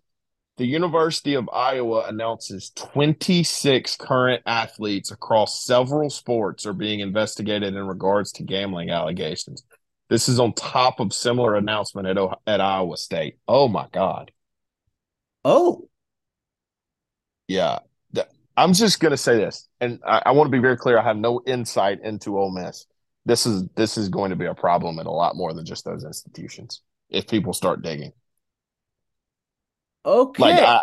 The University of Iowa announces 26 current athletes across several sports are being investigated in regards to gambling allegations. This is on top of similar announcement at at Iowa State. Oh my God. Oh, Yeah. I'm just gonna say this, and I, I want to be very clear. I have no insight into Ole Miss. This is this is going to be a problem at a lot more than just those institutions. If people start digging. okay. Like I,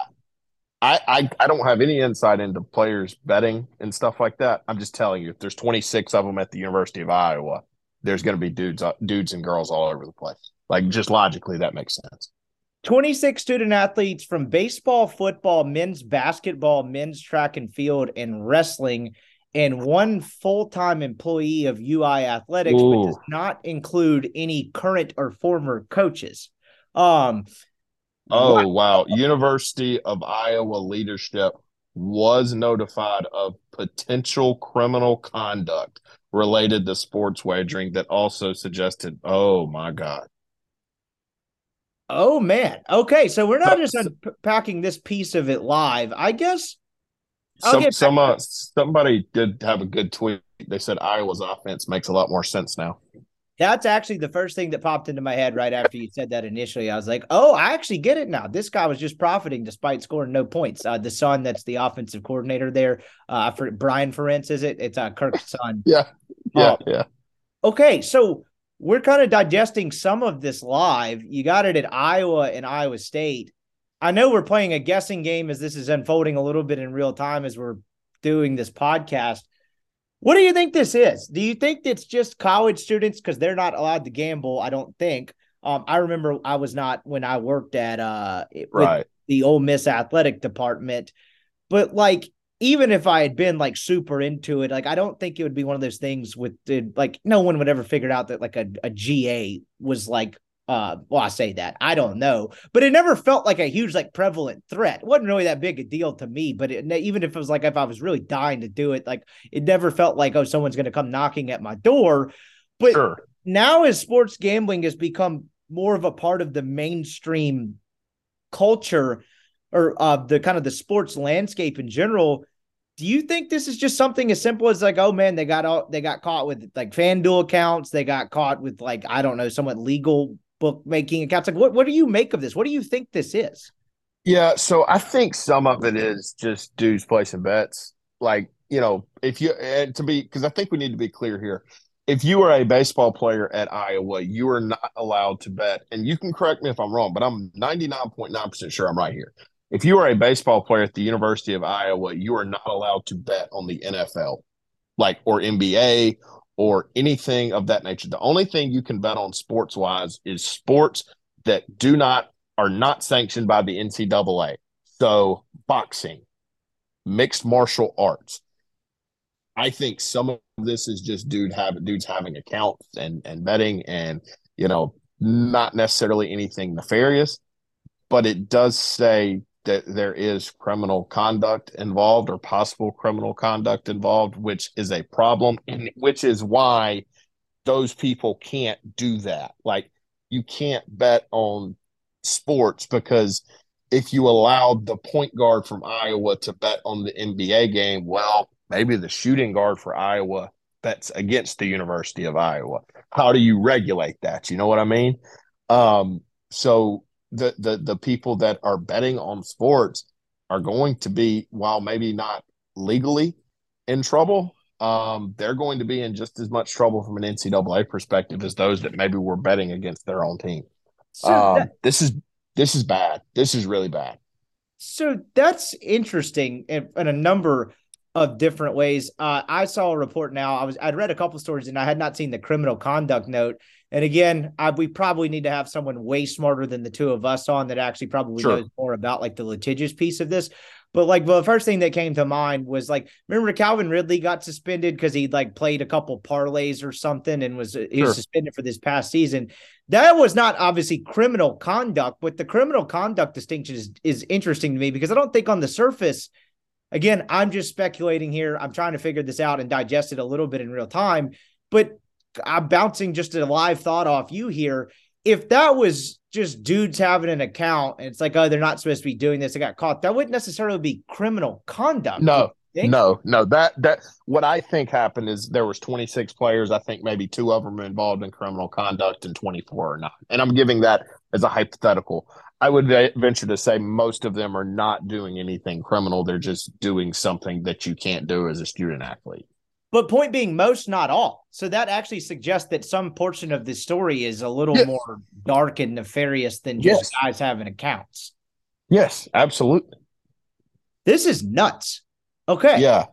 I, I, I don't have any insight into players betting and stuff like that. I'm just telling you, if there's 26 of them at the University of Iowa, there's going to be dudes, uh, dudes and girls all over the place. Like just logically, that makes sense. 26 student athletes from baseball, football, men's basketball, men's track and field, and wrestling, and one full time employee of UI Athletics, but does not include any current or former coaches. Um, Oh wow! University of Iowa leadership was notified of potential criminal conduct related to sports wagering that also suggested. Oh my God! Oh man. Okay, so we're not just unpacking this piece of it live. I guess Some some uh, somebody did have a good tweet. They said Iowa's offense makes a lot more sense now. that's actually the first thing that popped into my head right after you said that initially. I was like, "Oh, I actually get it now. This guy was just profiting despite scoring no points." Uh, the son that's the offensive coordinator there, uh, for Brian Ferentz, is it? It's uh, Kirk's son. (laughs) Yeah, yeah, Oh. yeah. Okay, so we're kind of digesting some of this live. You got it at Iowa and Iowa State. I know we're playing a guessing game as this is unfolding a little bit in real time as we're doing this podcast. What do you think this is? Do you think it's just college students because they're not allowed to gamble? I don't think. Um, I remember I was not when I worked at uh Right. the Ole Miss athletic department. But like, even if I had been like super into it, like I don't think it would be one of those things with the like no one would ever figure out that like a, a GA was like uh well, I say that. I don't know. But it never felt like a huge like prevalent threat. It wasn't really that big a deal to me. But it, even if it was like if I was really dying to do it, like it never felt like, oh, someone's gonna come knocking at my door. But Sure. now as sports gambling has become more of a part of the mainstream culture or uh, the kind of the sports landscape in general. Do you think this is just something as simple as like, oh man, they got all they got caught with like FanDuel accounts, they got caught with like I don't know, somewhat legal bookmaking accounts. Like, what what do you make of this? What do you think this is? Yeah, so I think some of it is just dudes placing bets. Like, you know, if you and to be because I think we need to be clear here. If you are a baseball player at Iowa, you are not allowed to bet. And you can correct me if I'm wrong, but I'm 99.9% sure I'm right here. If you are a baseball player at the University of Iowa, you are not allowed to bet on the NFL, like or NBA or anything of that nature. The only thing you can bet on sports wise is sports that do not are not sanctioned by the NCAA. So boxing, mixed martial arts. I think some of this is just dude have dudes having accounts and and betting and you know not necessarily anything nefarious, but it does say that there is criminal conduct involved or possible criminal conduct involved, which is a problem, and which is why those people can't do that. Like you can't bet on sports because if you allowed the point guard from Iowa to bet on the NBA game, well, maybe the shooting guard for Iowa bets against the University of Iowa. How do you regulate that? You know what I mean? Um, so the the the people that are betting on sports are going to be, while maybe not legally in trouble, um, they're going to be in just as much trouble from an NCAA perspective as those that maybe were betting against their own team. So um, that, this is this is bad. This is really bad. So that's interesting in, in a number of different ways. Uh, I saw a report now. I was I'd read a couple stories and I had not seen the criminal conduct note. And again, I, we probably need to have someone way smarter than the two of us on that actually probably sure. knows more about like the litigious piece of this. But like well, the first thing that came to mind was like, remember Calvin Ridley got suspended because he like played a couple parlays or something and was uh, he was suspended for this past season. That was not obviously criminal conduct, but the criminal conduct distinction is is interesting to me because I don't think on the surface, again, I'm just speculating here. I'm trying to figure this out and digest it a little bit in real time. But I'm bouncing just a live thought off you here. If that was just dudes having an account and it's like, oh, they're not supposed to be doing this. They got caught. That wouldn't necessarily be criminal conduct. No, no, no. That that what I think happened is there was 26 players. I think maybe two of them involved in criminal conduct and 24 are not. And I'm giving that as a hypothetical. I would venture to say most of them are not doing anything criminal. They're just doing something that you can't do as a student athlete. But point being, most, not all. So that actually suggests that some portion of the story is a little yes. more dark and nefarious than just yes. guys having accounts. Yes, absolutely. This is nuts. Okay. Yeah.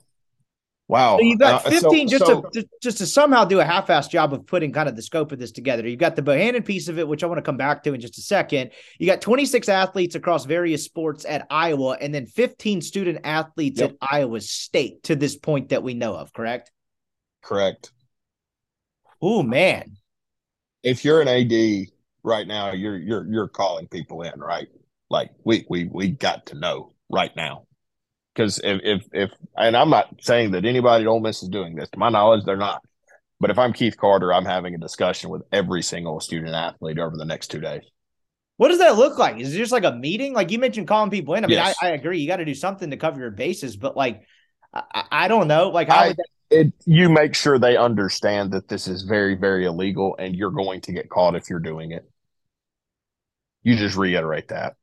Wow. So you've got 15 uh, so, just so, to just to somehow do a half-assed job of putting kind of the scope of this together. You've got the Bohannon piece of it, which I want to come back to in just a second. You got 26 athletes across various sports at Iowa, and then 15 student athletes yep. at Iowa State to this point that we know of, correct? Correct. Oh man. If you're an AD right now, you're you're you're calling people in, right? Like we we we got to know right now because if, if if and I'm not saying that anybody at Ole Miss is doing this. To my knowledge, they're not. But if I'm Keith Carter, I'm having a discussion with every single student athlete over the next two days. What does that look like? Is it just like a meeting? Like you mentioned calling people in. I mean, yes. I, I, agree. You got to do something to cover your bases, but like, I, I don't know. Like, how I, that- it, you make sure they understand that this is very, very illegal and you're going to get caught if you're doing it. You just reiterate that.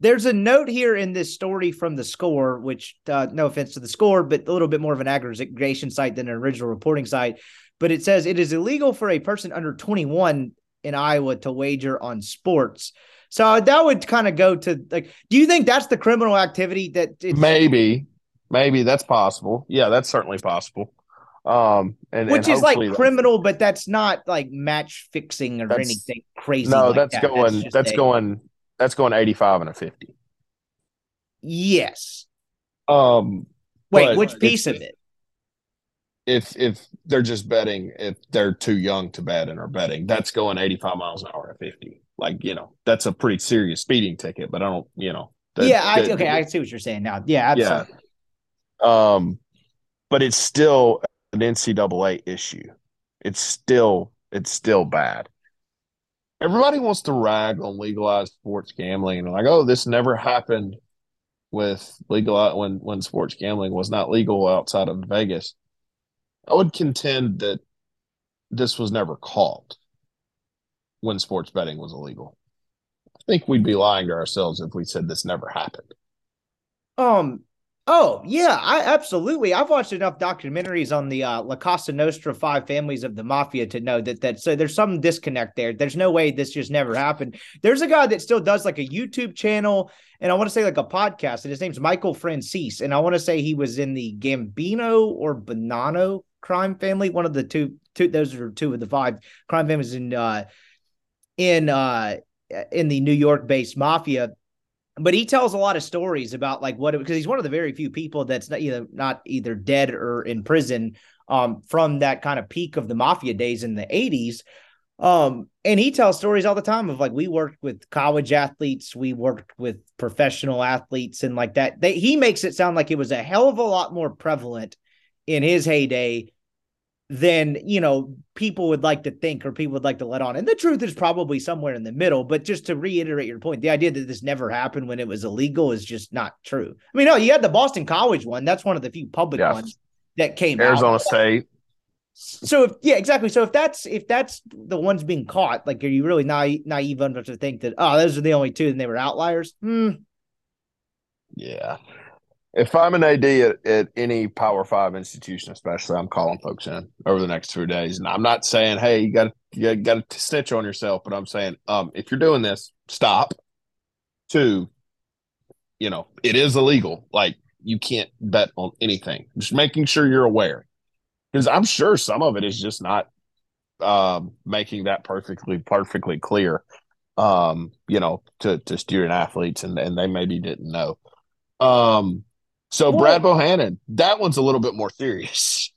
There's a note here in this story from the score, which uh, no offense to the score, but a little bit more of an aggregation site than an original reporting site. But it says it is illegal for a person under 21 in Iowa to wager on sports. So that would kind of go to like, do you think that's the criminal activity that maybe, maybe that's possible? Yeah, that's certainly possible. Um, and which and is like criminal, but that's not like match fixing or anything crazy. No, like that's that. going. That's, that's going that's going 85 and a 50. Yes. Um wait, which piece of it? If if they're just betting, if they're too young to bet and are betting, that's going 85 miles an hour at 50. Like, you know, that's a pretty serious speeding ticket, but I don't, you know. yeah, I, okay, I see what you're saying now. Yeah, absolutely. Yeah. Um, but it's still an NCAA issue. It's still it's still bad everybody wants to rag on legalized sports gambling and like, oh, this never happened with legal when when sports gambling was not legal outside of Vegas. I would contend that this was never caught when sports betting was illegal. I think we'd be lying to ourselves if we said this never happened. Um, Oh yeah, I absolutely. I've watched enough documentaries on the uh, La Cosa Nostra five families of the mafia to know that that so there's some disconnect there. There's no way this just never happened. There's a guy that still does like a YouTube channel and I want to say like a podcast, and his name's Michael Franzese, and I want to say he was in the Gambino or Bonanno crime family, one of the two. Two those are two of the five crime families in uh in uh in the New York based mafia but he tells a lot of stories about like what because he's one of the very few people that's not either not either dead or in prison um, from that kind of peak of the mafia days in the 80s um, and he tells stories all the time of like we worked with college athletes we worked with professional athletes and like that. They, he makes it sound like it was a hell of a lot more prevalent in his heyday than you know people would like to think or people would like to let on. And the truth is probably somewhere in the middle but just to reiterate your point the idea that this never happened when it was illegal is just not true. I mean no you had the boston college one. That's one of the few public yes. ones that came arizona out. state. So if yeah exactly. So if that's if that's the ones being caught like are you really naive, naive enough to think that oh those are the only two and they were outliers? Hmm. yeah if I'm an AD at, at, any Power Five institution, especially, I'm calling folks in over the next two days, and I'm not saying, "Hey, you got you got to stitch on yourself," but I'm saying, um, if you're doing this, stop. Two, you know, it is illegal. Like you can't bet on anything. Just making sure you're aware, because I'm sure some of it is just not um, making that perfectly perfectly clear. Um, you know, to to student athletes, and and they maybe didn't know. Um, so Brad Bohannon, that one's a little bit more serious.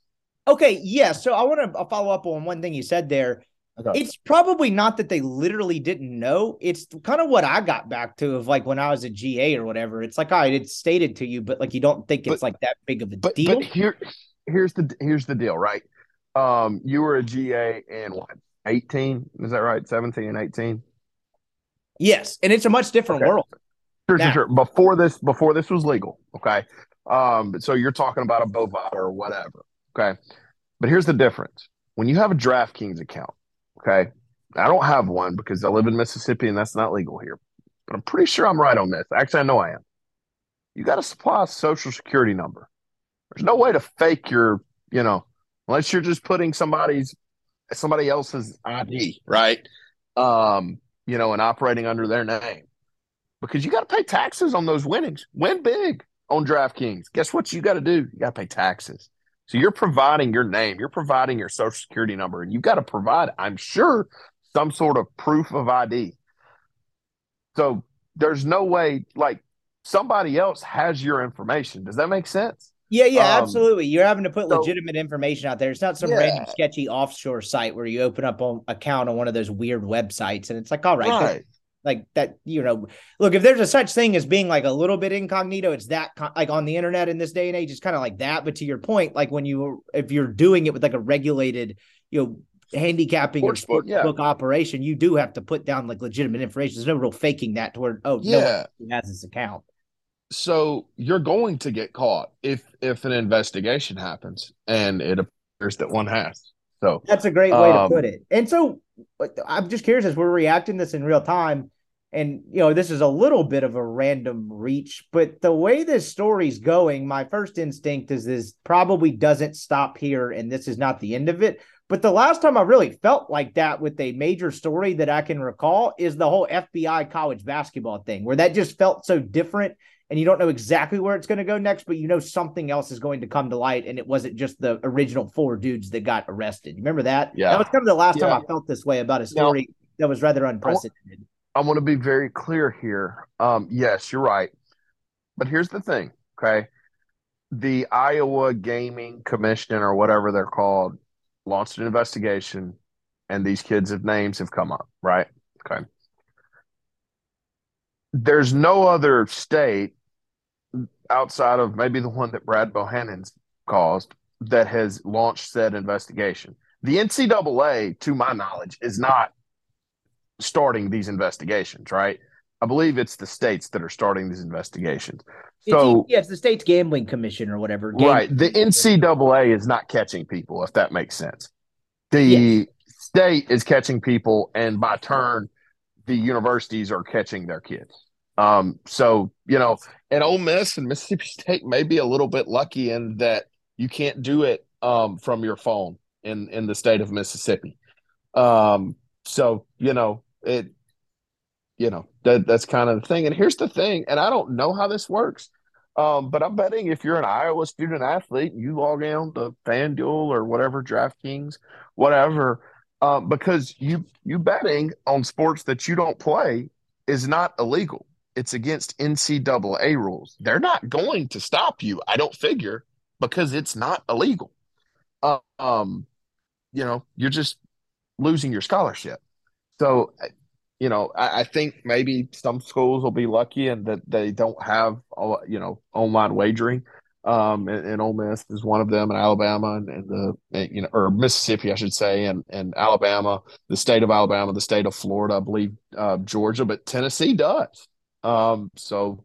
Okay, yeah. So I want to follow up on one thing you said there. Okay. It's probably not that they literally didn't know. It's kind of what I got back to of like when I was a GA or whatever. It's like, all right, it's stated to you, but like you don't think it's but, like that big of a but, deal. But here, here's the here's the deal, right? Um, you were a GA in what 18? Is that right? 17 and 18? Yes, and it's a much different okay. world. Sure, sure, sure. Before this, before this was legal, okay. Um, so you're talking about a Bovada or whatever. Okay. But here's the difference. When you have a DraftKings account, okay, I don't have one because I live in Mississippi and that's not legal here. But I'm pretty sure I'm right on this. Actually, I know I am. You got to supply a social security number. There's no way to fake your, you know, unless you're just putting somebody's somebody else's ID, right? Um, you know, and operating under their name. Because you got to pay taxes on those winnings. Win big on DraftKings, guess what you got to do? You got to pay taxes. So you're providing your name, you're providing your social security number, and you've got to provide, I'm sure, some sort of proof of ID. So there's no way, like somebody else has your information. Does that make sense? Yeah, yeah, um, absolutely. You're having to put so, legitimate information out there. It's not some yeah. random sketchy offshore site where you open up an account on one of those weird websites and it's like, all right, right like that you know look if there's a such thing as being like a little bit incognito it's that like on the internet in this day and age it's kind of like that. But to your point like when you if you're doing it with like a regulated you know handicapping sports, or sports yeah. book operation you do have to put down like legitimate information. There's no real faking that toward oh yeah. no has this account. So you're going to get caught if if an investigation happens and it appears that one has. So that's a great way um, to put it. And so i'm just curious as we're reacting this in real time and you know this is a little bit of a random reach but the way this story's going my first instinct is this probably doesn't stop here and this is not the end of it. But the last time i really felt like that with a major story that i can recall is the whole fbi college basketball thing where that just felt so different and you don't know exactly where it's going to go next but you know something else is going to come to light and it wasn't just the original four dudes that got arrested. You remember that? Yeah. That was kind of the last yeah. time i felt this way about a story now, that was rather unprecedented I want to be very clear here. Um, yes, you're right. But here's the thing, okay? The Iowa Gaming Commission or whatever they're called launched an investigation and these kids' of names have come up, right? Okay. There's no other state outside of maybe the one that Brad Bohannon's caused that has launched said investigation. The NCAA, to my knowledge, is not starting these investigations, right? I believe it's the states that are starting these investigations. So it's, yeah, it's the state's gambling commission or whatever. right, the NCAA is not catching people, if that makes sense. The yes. state is catching people, and by turn, the universities are catching their kids. Um, so you know, and Ole Miss and Mississippi (laughs) State may be a little bit lucky in that you can't do it um, from your phone in in the state of Mississippi. Um, so you know it, you know that that's kind of the thing. And here's the thing, and I don't know how this works, um, but I'm betting if you're an Iowa student athlete, you log in to FanDuel or whatever, DraftKings, whatever, um, because you you betting on sports that you don't play is not illegal it's against NCAA rules. They're not going to stop you, I don't figure, because it's not illegal. Um, you know, you're just losing your scholarship. So, you know, I, I, think maybe some schools will be lucky and that they don't have, you know, online wagering. Um, and, and Ole Miss is one of them, and Alabama, and, and the and, you know, or Mississippi, I should say, and and Alabama, the state of Alabama, the state of Florida, I believe uh, Georgia, but Tennessee does. Um, so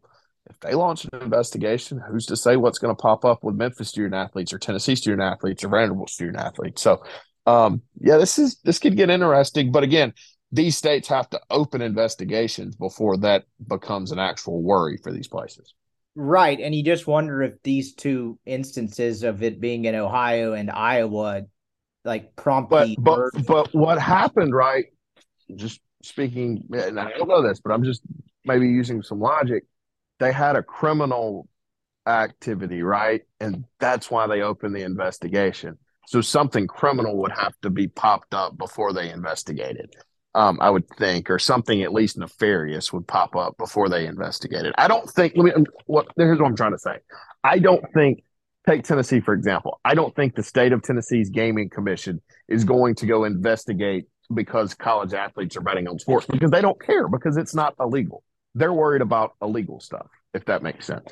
if they launch an investigation, who's to say what's going to pop up with Memphis student athletes or Tennessee student athletes or Vanderbilt student athletes? So, um, yeah, this is this could get interesting. But again, these states have to open investigations before that becomes an actual worry for these places. Right, and you just wonder if these two instances of it being in Ohio and Iowa, like promptly. But but, but what happened, right? Just speaking, and I don't know this, but I'm just maybe using some logic, they had a criminal activity, right? And that's why they opened the investigation. So something criminal would have to be popped up before they investigated. Um, I would think, or something at least nefarious would pop up before they investigated. I don't think. Let me. What here's what I'm trying to say. I don't think. Take Tennessee for example. I don't think the state of Tennessee's gaming commission is going to go investigate because college athletes are betting on sports because they don't care because it's not illegal they're worried about illegal stuff, if that makes sense.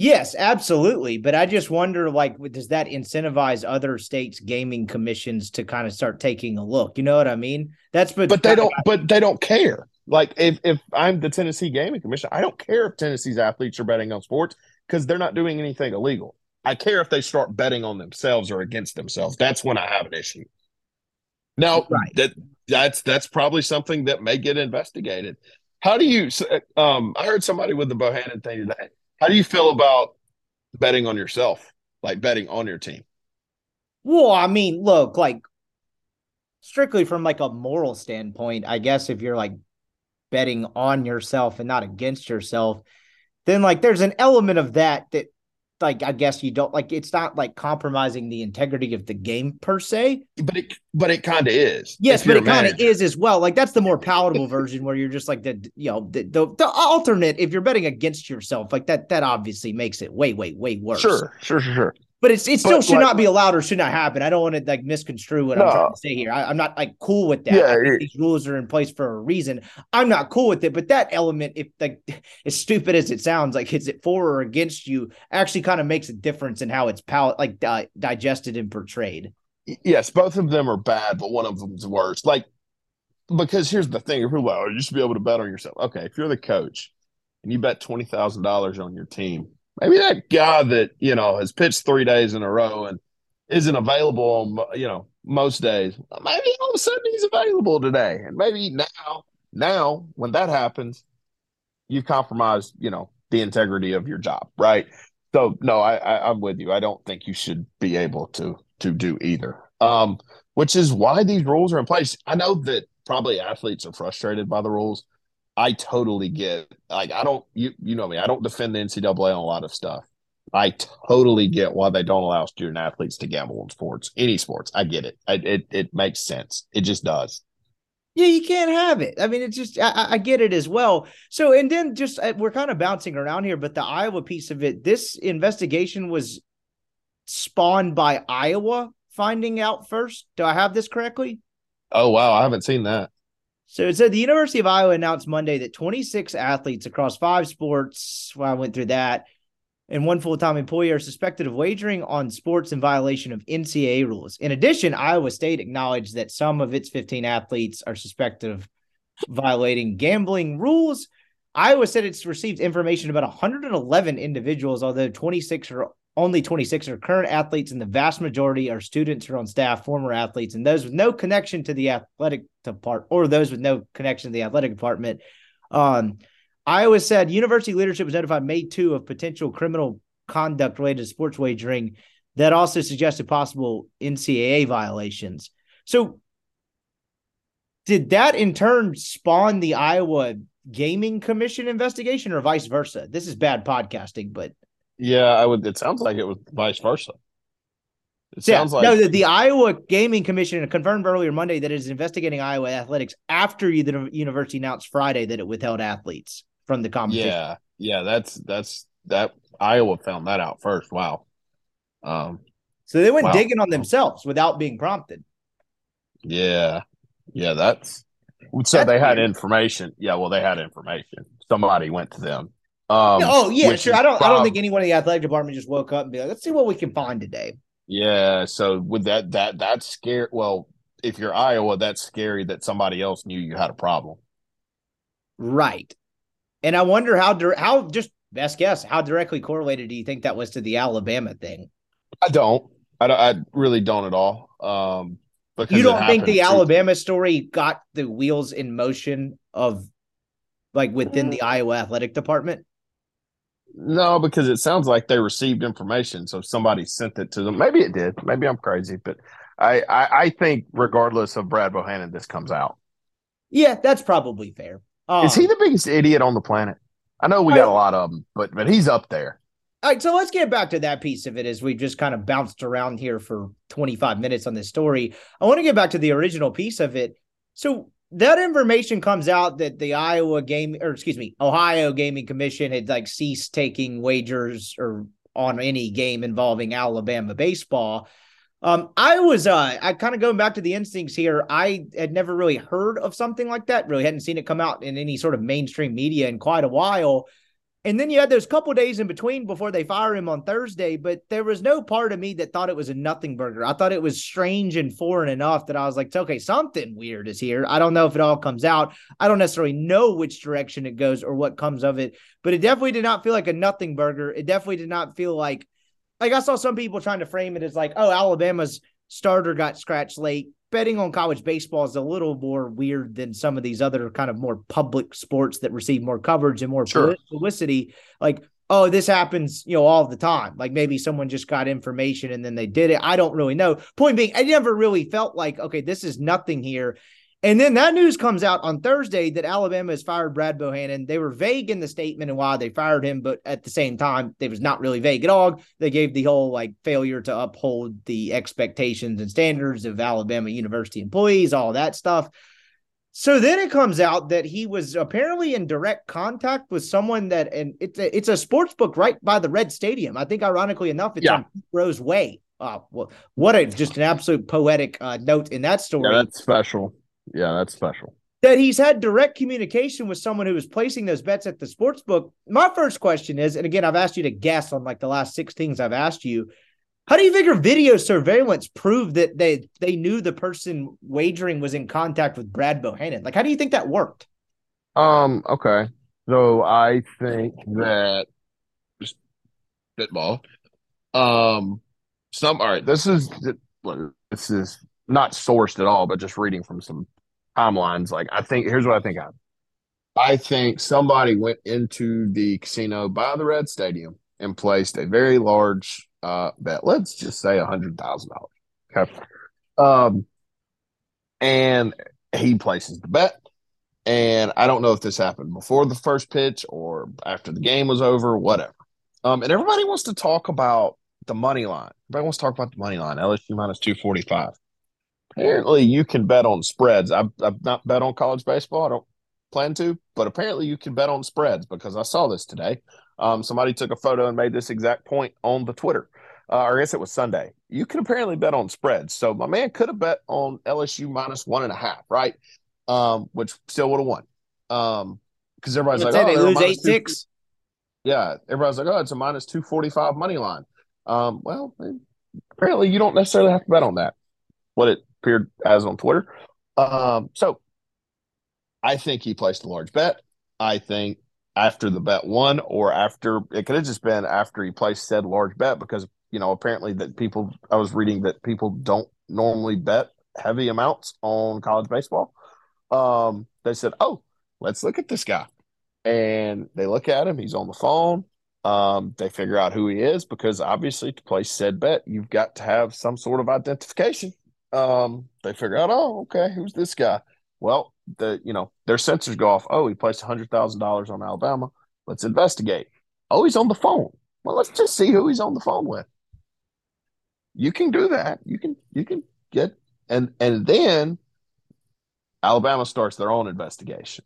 Yes, absolutely. But I just wonder, like, does that incentivize other states' gaming commissions to kind of start taking a look? You know what I mean? That's but but they don't. But they don't care. Like, if if I'm the Tennessee Gaming Commission, I don't care if Tennessee's athletes are betting on sports because they're not doing anything illegal. I care if they start betting on themselves or against themselves. That's when I have an issue. Now, right. that that's that's probably something that may get investigated. How do you? Um, I heard somebody with the Bohannon thing today. How do you feel about betting on yourself, like betting on your team? Well, I mean, look, like strictly from like a moral standpoint, I guess if you're like betting on yourself and not against yourself, then like there's an element of that that like I guess you don't like it's not like compromising the integrity of the game per se. But it but it kind of is. Yes, but it kind of is as well. Like that's the more palatable (laughs) version where you're just like the you know the, the, the alternate if you're betting against yourself like that that obviously makes it way way way worse. Sure, sure, sure, sure. But it's it still but, should like, not be allowed or should not happen. I don't want to like misconstrue what no. I'm trying to say here. I, am not like cool with that. Yeah, these rules are in place for a reason. I'm not cool with it. But that element, if like (laughs) as stupid as it sounds, like is it for or against you, actually kind of makes a difference in how it's pal- like di- digested and portrayed. Yes, both of them are bad, but one of them's worse. Like because here's the thing: if you're like, oh, you should be able to bet on yourself. Okay, if you're the coach and you bet twenty thousand dollars on your team maybe that guy that you know has pitched three days in a row and isn't available on you know most days maybe all of a sudden he's available today. And maybe now now when that happens you've compromised you know the integrity of your job right? So no I, I i'm with you. I don't think you should be able to to do either. Um which is why these rules are in place. I know that probably athletes are frustrated by the rules I totally get like I don't you you know me I don't defend the NCAA on a lot of stuff. I totally get why they don't allow student athletes to gamble in sports, any sports. I get it. I, it it makes sense. It just does. Yeah, you can't have it. I mean, it's just I, I get it as well. So, and then just uh, we're kind of bouncing around here, but the Iowa piece of it, this investigation was spawned by Iowa finding out first. Do I have this correctly? Oh wow, I haven't seen that. So it said the University of Iowa announced Monday that 26 athletes across five sports, well, I went through that, and one full time employee are suspected of wagering on sports in violation of NCAA rules. In addition, Iowa State acknowledged that some of its 15 athletes are suspected of violating gambling rules. Iowa said it's received information about 111 individuals, although 26 are only 26 are current athletes, and the vast majority are students are on staff, former athletes, and those with no connection to the athletic department or those with no connection to the athletic department. Um, Iowa said university leadership was notified May 2 of potential criminal conduct related to sports wagering that also suggested possible NCAA violations. So, did that in turn spawn the Iowa Gaming Commission investigation or vice versa? This is bad podcasting, but yeah, I would. It sounds like it was vice versa. It yeah, sounds like no. The, the, Iowa Gaming Commission confirmed earlier Monday that it is investigating Iowa athletics after the university announced Friday that it withheld athletes from the competition. Yeah, yeah, that's that's that Iowa found that out first. Wow. Um, so they went wow. digging on themselves without being prompted. Yeah, yeah, that's so that's they had weird. information. Yeah, well, they had information. Somebody went to them. Um, oh yeah, sure. I don't. I don't think anyone in the athletic department just woke up and be like, "Let's see what we can find today." Yeah. So with that, that that's scary. Well, if you're Iowa, that's scary that somebody else knew you had a problem. Right. And I wonder how how just best guess how directly correlated do you think that was to the Alabama thing? I don't. I, don't, I really don't at all. Um, because you don't think the Alabama story got the wheels in motion of like within the Iowa athletic department? No, because it sounds like they received information, so somebody sent it to them. Maybe it did. Maybe I'm crazy, but I I, I think regardless of Brad Bohannon, this comes out. Yeah, that's probably fair. Um, Is he the biggest idiot on the planet? I know we got a lot of them, but but he's up there. All right, so let's get back to that piece of it as we've just kind of bounced around here for 25 minutes on this story. I want to get back to the original piece of it. So that information comes out that the Iowa game or excuse me, Ohio Gaming Commission had like ceased taking wagers or on any game involving Alabama baseball. Um, I was uh I kind of going back to the instincts here. I had never really heard of something like that, really hadn't seen it come out in any sort of mainstream media in quite a while. And then you had those couple days in between before they fire him on Thursday, but there was no part of me that thought it was a nothing burger. I thought it was strange and foreign enough that I was like, okay, something weird is here. I don't know if it all comes out. I don't necessarily know which direction it goes or what comes of it, but it definitely did not feel like a nothing burger. It definitely did not feel like, like I saw some people trying to frame it as like, oh, Alabama's starter got scratched late betting on college baseball is a little more weird than some of these other kind of more public sports that receive more coverage and more sure. publicity. Like, oh, this happens, you know, all the time. Like maybe someone just got information and then they did it. I don't really know. Point being, I never really felt like, okay, this is nothing here. And then that news comes out on Thursday that Alabama has fired Brad Bohannon. They were vague in the statement and why they fired him, but at the same time, they was not really vague at all. They gave the whole like failure to uphold the expectations and standards of Alabama university employees, all that stuff. So then it comes out that he was apparently in direct contact with someone that, and it's a, it's a sports book right by the Red Stadium. I think, ironically enough, it's yeah. on Rose Way. Uh, well, what a just an absolute poetic uh, note in that story. Yeah, that's special. Yeah, that's special. That he's had direct communication with someone who was placing those bets at the sports book. My first question is, and again, I've asked you to guess on like the last six things I've asked you. How do you figure video surveillance proved that they they knew the person wagering was in contact with Brad Bohannon? Like, how do you think that worked? Um. Okay. So I think that just spitball. Um. Some. All right. This is this is not sourced at all, but just reading from some timelines. Like I think here's what I think happened. I think somebody went into the casino by the Red Stadium and placed a very large uh, bet. Let's just say a hundred thousand dollars. Okay. Um, and he places the bet. And I don't know if this happened before the first pitch or after the game was over, whatever. Um, and everybody wants to talk about the money line. Everybody wants to talk about the money line. LSU minus two forty five apparently you can bet on spreads. I've, I've not bet on college baseball. I don't plan to, but apparently you can bet on spreads because I saw this today. Um, somebody took a photo and made this exact point on the Twitter. Uh, or I guess it was Sunday. You can apparently bet on spreads. So my man could have bet on LSU minus one and a half, right? Um, which still would have won. Um, because everybody's like, oh, they lose eight six. Yeah, everybody's like, oh, it's a minus two forty five money line. Um, well, apparently you don't necessarily have to bet on that. What it appeared as on Twitter. Um, so I think he placed a large bet. I think after the bet won, or after it could have just been after he placed said large bet because you know apparently that people I was reading that people don't normally bet heavy amounts on college baseball. Um, they said, "Oh, let's look at this guy," and they look at him. He's on the phone. Um, they figure out who he is because obviously to place said bet, you've got to have some sort of identification. Um, they figure out, oh, okay, who's this guy? Well, the you know their sensors go off. Oh, he placed hundred thousand dollars on Alabama. Let's investigate. Oh, he's on the phone. Well, let's just see who he's on the phone with. You can do that. You can you can get and and then Alabama starts their own investigation.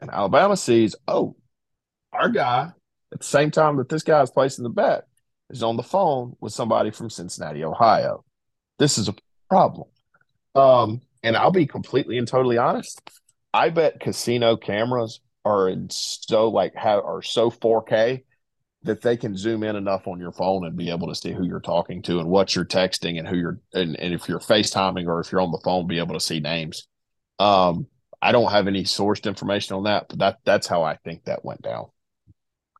And Alabama sees, oh, our guy at the same time that this guy is placing the bet is on the phone with somebody from Cincinnati, Ohio. This is a problem. Um, and I'll be completely and totally honest. I bet casino cameras are in so like have are so 4K that they can zoom in enough on your phone and be able to see who you're talking to and what you're texting and who you're and, and if you're FaceTiming or if you're on the phone, be able to see names. Um, I don't have any sourced information on that, but that that's how I think that went down.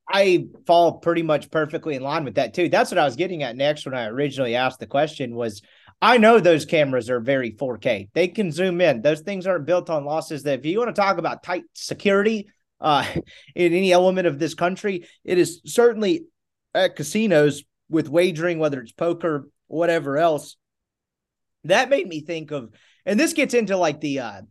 I fall pretty much perfectly in line with that too. That's what I was getting at next when I originally asked the question was I know those cameras are very 4K. They can zoom in. Those things aren't built on losses that if you want to talk about tight security uh, (laughs) in any element of this country, it is certainly at casinos with wagering, whether it's poker, whatever else. That made me think of, and this gets into like the uh,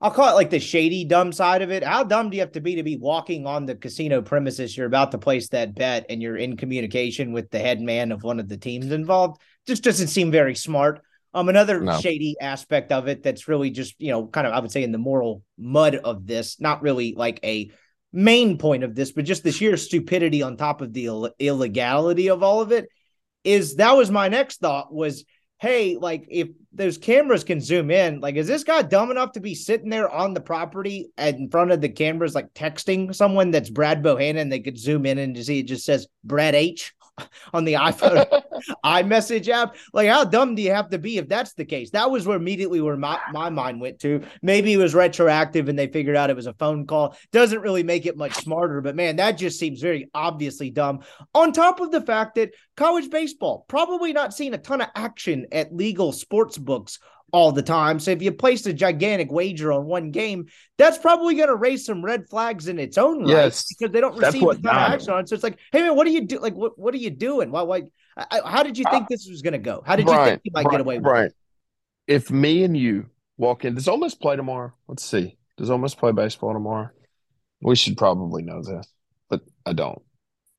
I'll call it like the shady dumb side of it. How dumb do you have to be to be walking on the casino premises? You're about to place that bet and you're in communication with the head man of one of the teams involved. Just doesn't seem very smart. Um, another no. shady aspect of it that's really just, you know, kind of, I would say in the moral mud of this, not really like a main point of this, but just the sheer stupidity on top of the Ill- illegality of all of it is that was my next thought was hey, like if those cameras can zoom in, like is this guy dumb enough to be sitting there on the property in front of the cameras, like texting someone that's Brad Bohannon? They could zoom in and see it just says Brad H (laughs) on the iPhone iMessage app. Like, how dumb do you have to be if that's the case? That was where immediately where my, my mind went to. Maybe it was retroactive and they figured out it was a phone call. Doesn't really make it much smarter, but man, that just seems very obviously dumb. On top of the fact that college baseball probably not seeing a ton of action at legal sports books all the time. So if you placed a gigantic wager on one game, that's probably going to raise some red flags in its own yes, right because they don't receive the of action on. So it's like, hey man, what are you do? Like, what what are you doing? Why? Why? I, how did you think uh, this was going to go? How did Brian, you think you might Brian, get away with Brian, it? If me and you walk in, does Ole Miss play tomorrow? Let's see. Does Ole Miss play baseball tomorrow? We should probably know this, but I don't.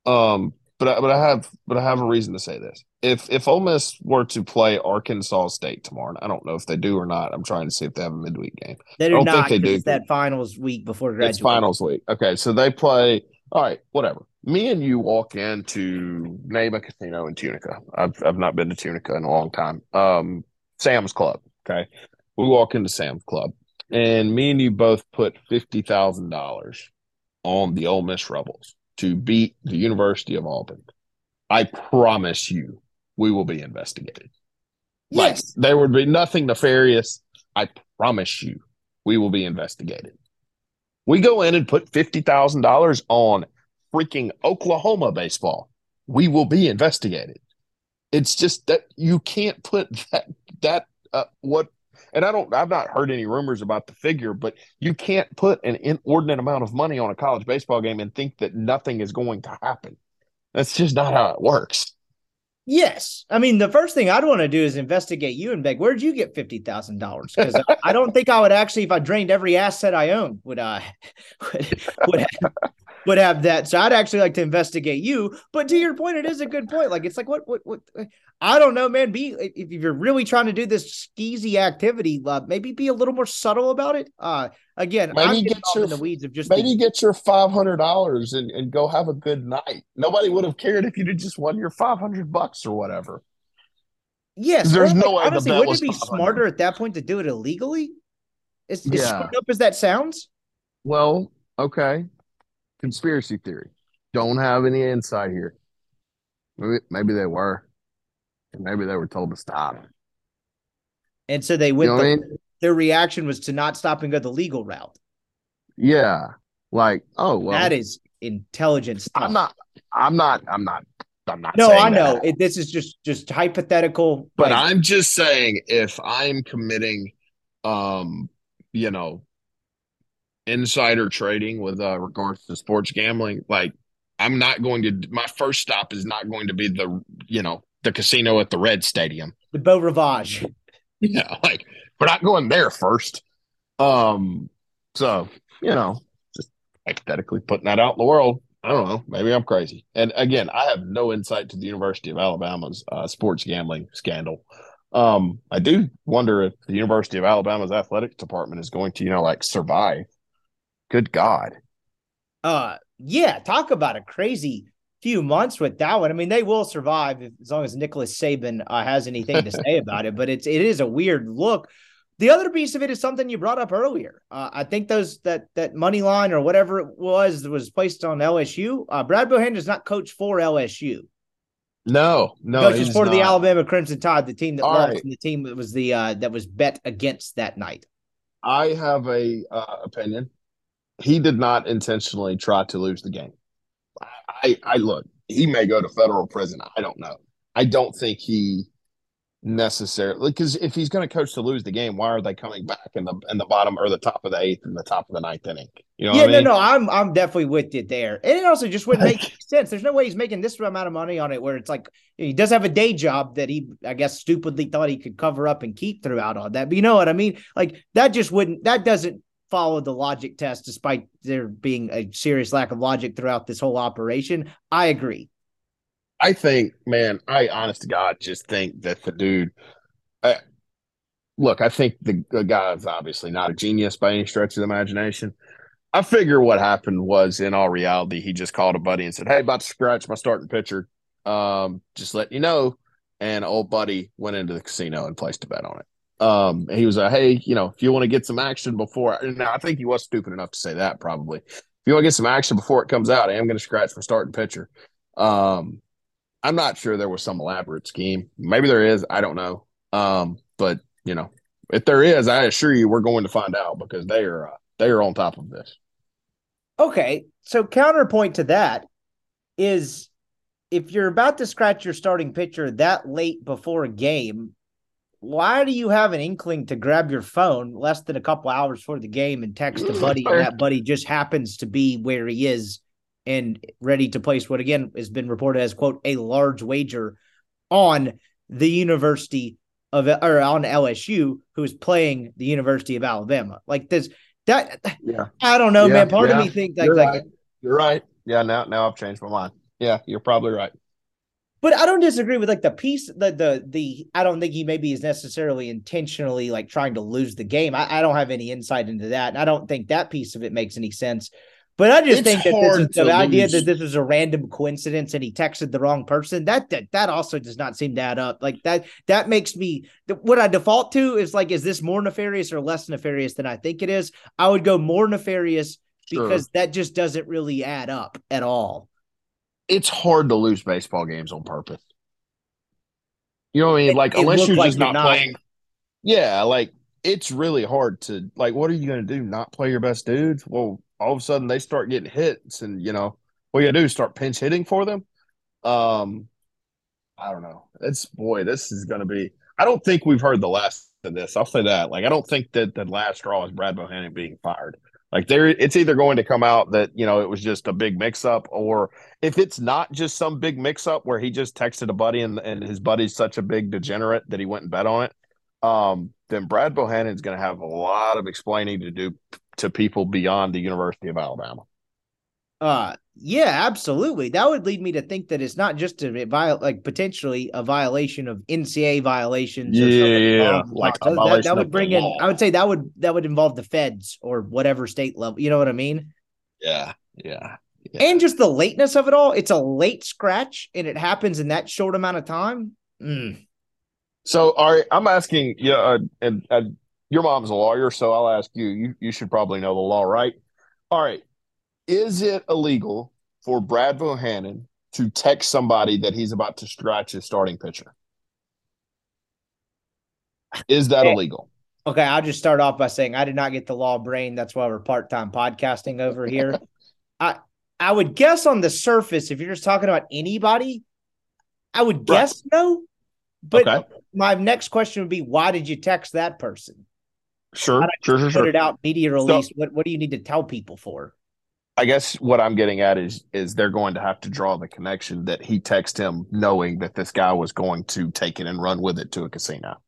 Um, but I, but I have but I have a reason to say this. If if Ole Miss were to play Arkansas State tomorrow, I don't know if they do or not. I'm trying to see if they have a midweek game. They do I don't not. Think they do. It's that finals week before graduation. It's finals week. Okay, so they play. All right, whatever. Me and you walk into name a casino in Tunica. I've I've not been to Tunica in a long time. Um, Sam's Club. Okay, we walk into Sam's Club, and me and you both put fifty thousand dollars on the Ole Miss Rebels to beat the University of Auburn, I promise you we will be investigated. Yes. Like, there would be nothing nefarious. I promise you we will be investigated. We go in and put $50,000 on freaking Oklahoma baseball. We will be investigated. It's just that you can't put that, that, uh, what and I don't I've not heard any rumors about the figure, but you can't put an inordinate amount of money on a college baseball game and think that nothing is going to happen. That's just not how it works. Yes, I mean the first thing I'd want to do is investigate you and beg. Where'd you get fifty thousand dollars? Because I don't think I would actually, if I drained every asset I own, would I (laughs) would, would would have that. So I'd actually like to investigate you. But to your point, it is a good point. Like it's like what what what I don't know, man. Be if you're really trying to do this skeezy activity, uh, maybe be a little more subtle about it. Uh, again, maybe I'm get your, in the weeds of just maybe the, get your five hundred dollars and, and go have a good night. Nobody would have cared if you'd just won your five hundred bucks or whatever. Yes, there's no way. Honestly, wouldn't it be smarter at that point to do it illegally? As, yeah. as up as that sounds. Well, okay. Conspiracy theory. Don't have any insight here. Maybe, maybe they were. Maybe they were told to stop. And so they went. You know the, I mean? Their reaction was to not stop and go the legal route. Yeah. Like, oh well. that is intelligent stuff. I'm not. I'm not. I'm not. I'm not. no, I know. It, this is just just hypothetical. But like, I'm just saying, if I'm committing, um, you know, insider trading with uh, regards to sports gambling, like I'm not going to. My first stop is not going to be the, you know, the casino at the Red Stadium. the Beau Rivage. (laughs) Yeah, like we're not going there first. Um, so you know, just hypothetically putting that out in the world. I don't know. Maybe I'm crazy. And again, I have no insight to the University of Alabama's uh, sports gambling scandal. Um, I do wonder if the University of Alabama's athletics department is going to, you know, like survive. Good God. Uh, yeah, talk about a crazy few months with that one. I mean, they will survive if, as long as Nicholas Saban uh, has anything to say about it. But it's it is a weird look. The other piece of it is something you brought up earlier. Uh, I think those that that money line or whatever it was that was placed on LSU. Uh, Brad Bohannon does not coach for LSU. No, no, coaches he's for the. Alabama Crimson Tide, the team that All lost right. and the team that was the uh, that was bet against that night. I have a uh, opinion. He did not intentionally try to lose the game. I, I, I look. He may go to federal prison. I don't know. I don't think he necessarily because if he's going to coach to lose the game, why are they coming back in the in the bottom or the top of the eighth and the top of the ninth inning? You know, yeah, I mean? no, no, I'm I'm definitely with you there. And it also just wouldn't make (laughs) sense. There's no way he's making this amount of money on it where it's like he does have a day job that he I guess stupidly thought he could cover up and keep throughout all that. But you know what I mean? Like that just wouldn't that doesn't follow the logic test despite there being a serious lack of logic throughout this whole operation. I agree. I think, man, I honest to God just think that the dude. I, look, I think the, the guy is obviously not a genius by any stretch of the imagination. I figure what happened was, in all reality, he just called a buddy and said, "Hey, about to scratch my starting pitcher. Um, just letting you know." And old buddy went into the casino and placed a bet on it. Um, he was like, "Hey, you know, if you want to get some action before," now I think he was stupid enough to say that. Probably, if you want to get some action before it comes out, I am going to scratch for starting pitcher. Um, I'm not sure there was some elaborate scheme. Maybe there is. I don't know. Um, but you know, if there is, I assure you, we're going to find out because they are uh, they are on top of this. Okay. So counterpoint to that is if you're about to scratch your starting pitcher that late before a game, why do you have an inkling to grab your phone less than a couple hours before the game and text a buddy and that buddy just happens to be where he is and ready to place what again has been reported as quote a large wager on the University of or on LSU who is playing the University of Alabama. Like this that Yeah, I don't know, Yeah, man. Part yeah, of me thinks like you're like right. you're right. Yeah, now now I've changed my mind. Yeah, you're probably right. But I don't disagree with like the piece the the the I don't think he maybe is necessarily intentionally like trying to lose the game. I, I don't have any insight into that. And I don't think that piece of it makes any sense. But I just It's think that the to idea that this was a random coincidence and he texted the wrong person, that that that also does not seem to add up. Like that that makes me what I default to is like, is this more nefarious or less nefarious than I think it is? I would go more nefarious Sure. because that just doesn't really add up at all. It's hard to lose baseball games on purpose. You know what I mean? It- Like it unless you're like just you're not, not. playing. Yeah, like it's really hard to like. What are you going to do? Not play your best dudes? Well, all of a sudden they start getting hits, and you know what you got to do is start pinch hitting for them. Um, I don't know. It's boy, this is going to be. I don't think we've heard the last of this. I'll say that. Like, I don't think that the last straw is Brad Bohannon being fired. Like, there, it's either going to come out that you know it was just a big mix-up, or if it's not just some big mix-up where he just texted a buddy and and his buddy's such a big degenerate that he went and bet on it, um, then Brad Bohannon's going to have a lot of explaining to do to people beyond the University of Alabama. Uh yeah, absolutely. That would lead me to think that it's not just a viol like potentially a violation of NCAA violations. or something Yeah, like that, that, that would bring in. law. I would say that would that would involve the feds or whatever state level. You know what I mean? Yeah, yeah, yeah. And just the lateness of it all. It's a late scratch, and it happens in that short amount of time. Mm. So, all right, I'm asking you, uh, and, and your mom's a lawyer, so I'll ask you. You you should probably know the law, right? All right, is it illegal for Brad Bohannon to text somebody that he's about to scratch his starting pitcher? Is that Eh. illegal? Okay, I'll just start off by saying I did not get the law brain. That's why we're part time podcasting over (laughs) here. I I would guess on the surface, if you're just talking about anybody, I would guess right. no. But okay. my next question would be, why did you text that person? Sure, sure, sure, put sure. it out media release. So, what what do you need to tell people for? I guess what I'm getting at is is they're going to have to draw the connection that he texted him knowing that this guy was going to take it and run with it to a casino.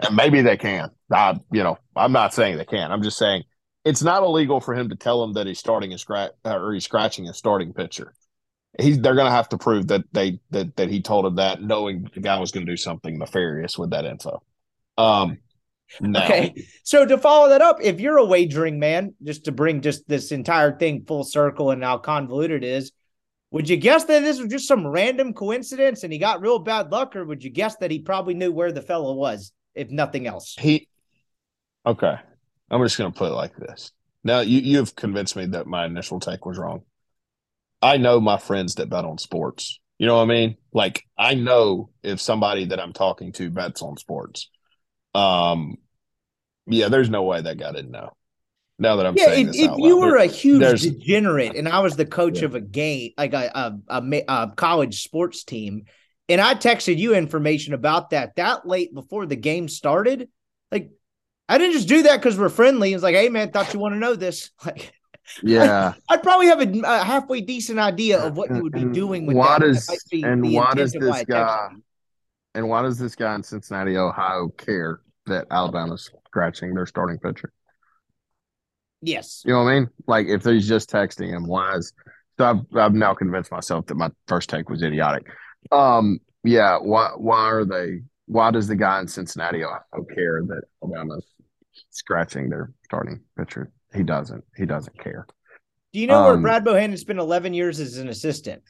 And maybe they can. I, you know, I'm not saying they can. I'm just saying it's not illegal for him to tell him that he's starting a scratch or he's scratching a starting pitcher. He's they're going to have to prove that they that that he told him that, knowing the guy was going to do something nefarious with that info. Um, no. Okay, so to follow that up, if you're a wagering man, just to bring just this entire thing full circle and how convoluted it is, would you guess that this was just some random coincidence and he got real bad luck, or would you guess that he probably knew where the fellow was? if nothing else. He okay. I'm just gonna put it like this. Now you you've convinced me that my initial take was wrong. I know my friends that bet on sports. You know what I mean? Like I know if somebody that I'm talking to bets on sports. Um yeah, there's no way that guy didn't know. Now that I'm yeah, saying if, if you were a huge degenerate and I was the coach yeah. of a game, like a, a, a, a college sports team, and I texted you information about that that late before the game started. Like, I didn't just do that because we're friendly. It's like, hey man, thought you want to know this. (laughs) Like, yeah, I'd, (laughs) I'd probably have a, a, halfway decent idea of what you would be doing with why that. Does, and why does this guy? And why does this guy in Cincinnati, Ohio, care that Alabama's scratching their starting pitcher? Yes, you know what I mean. Like if he's just texting him, why is so? I've I've now convinced myself that my first take was idiotic. Um, yeah. Why? Why are they? Why does the guy in Cincinnati Ohio care that Alabama's scratching their starting pitcher? He doesn't. He doesn't care. Do you know um, where Brad Bohannon spent 11 years as an assistant?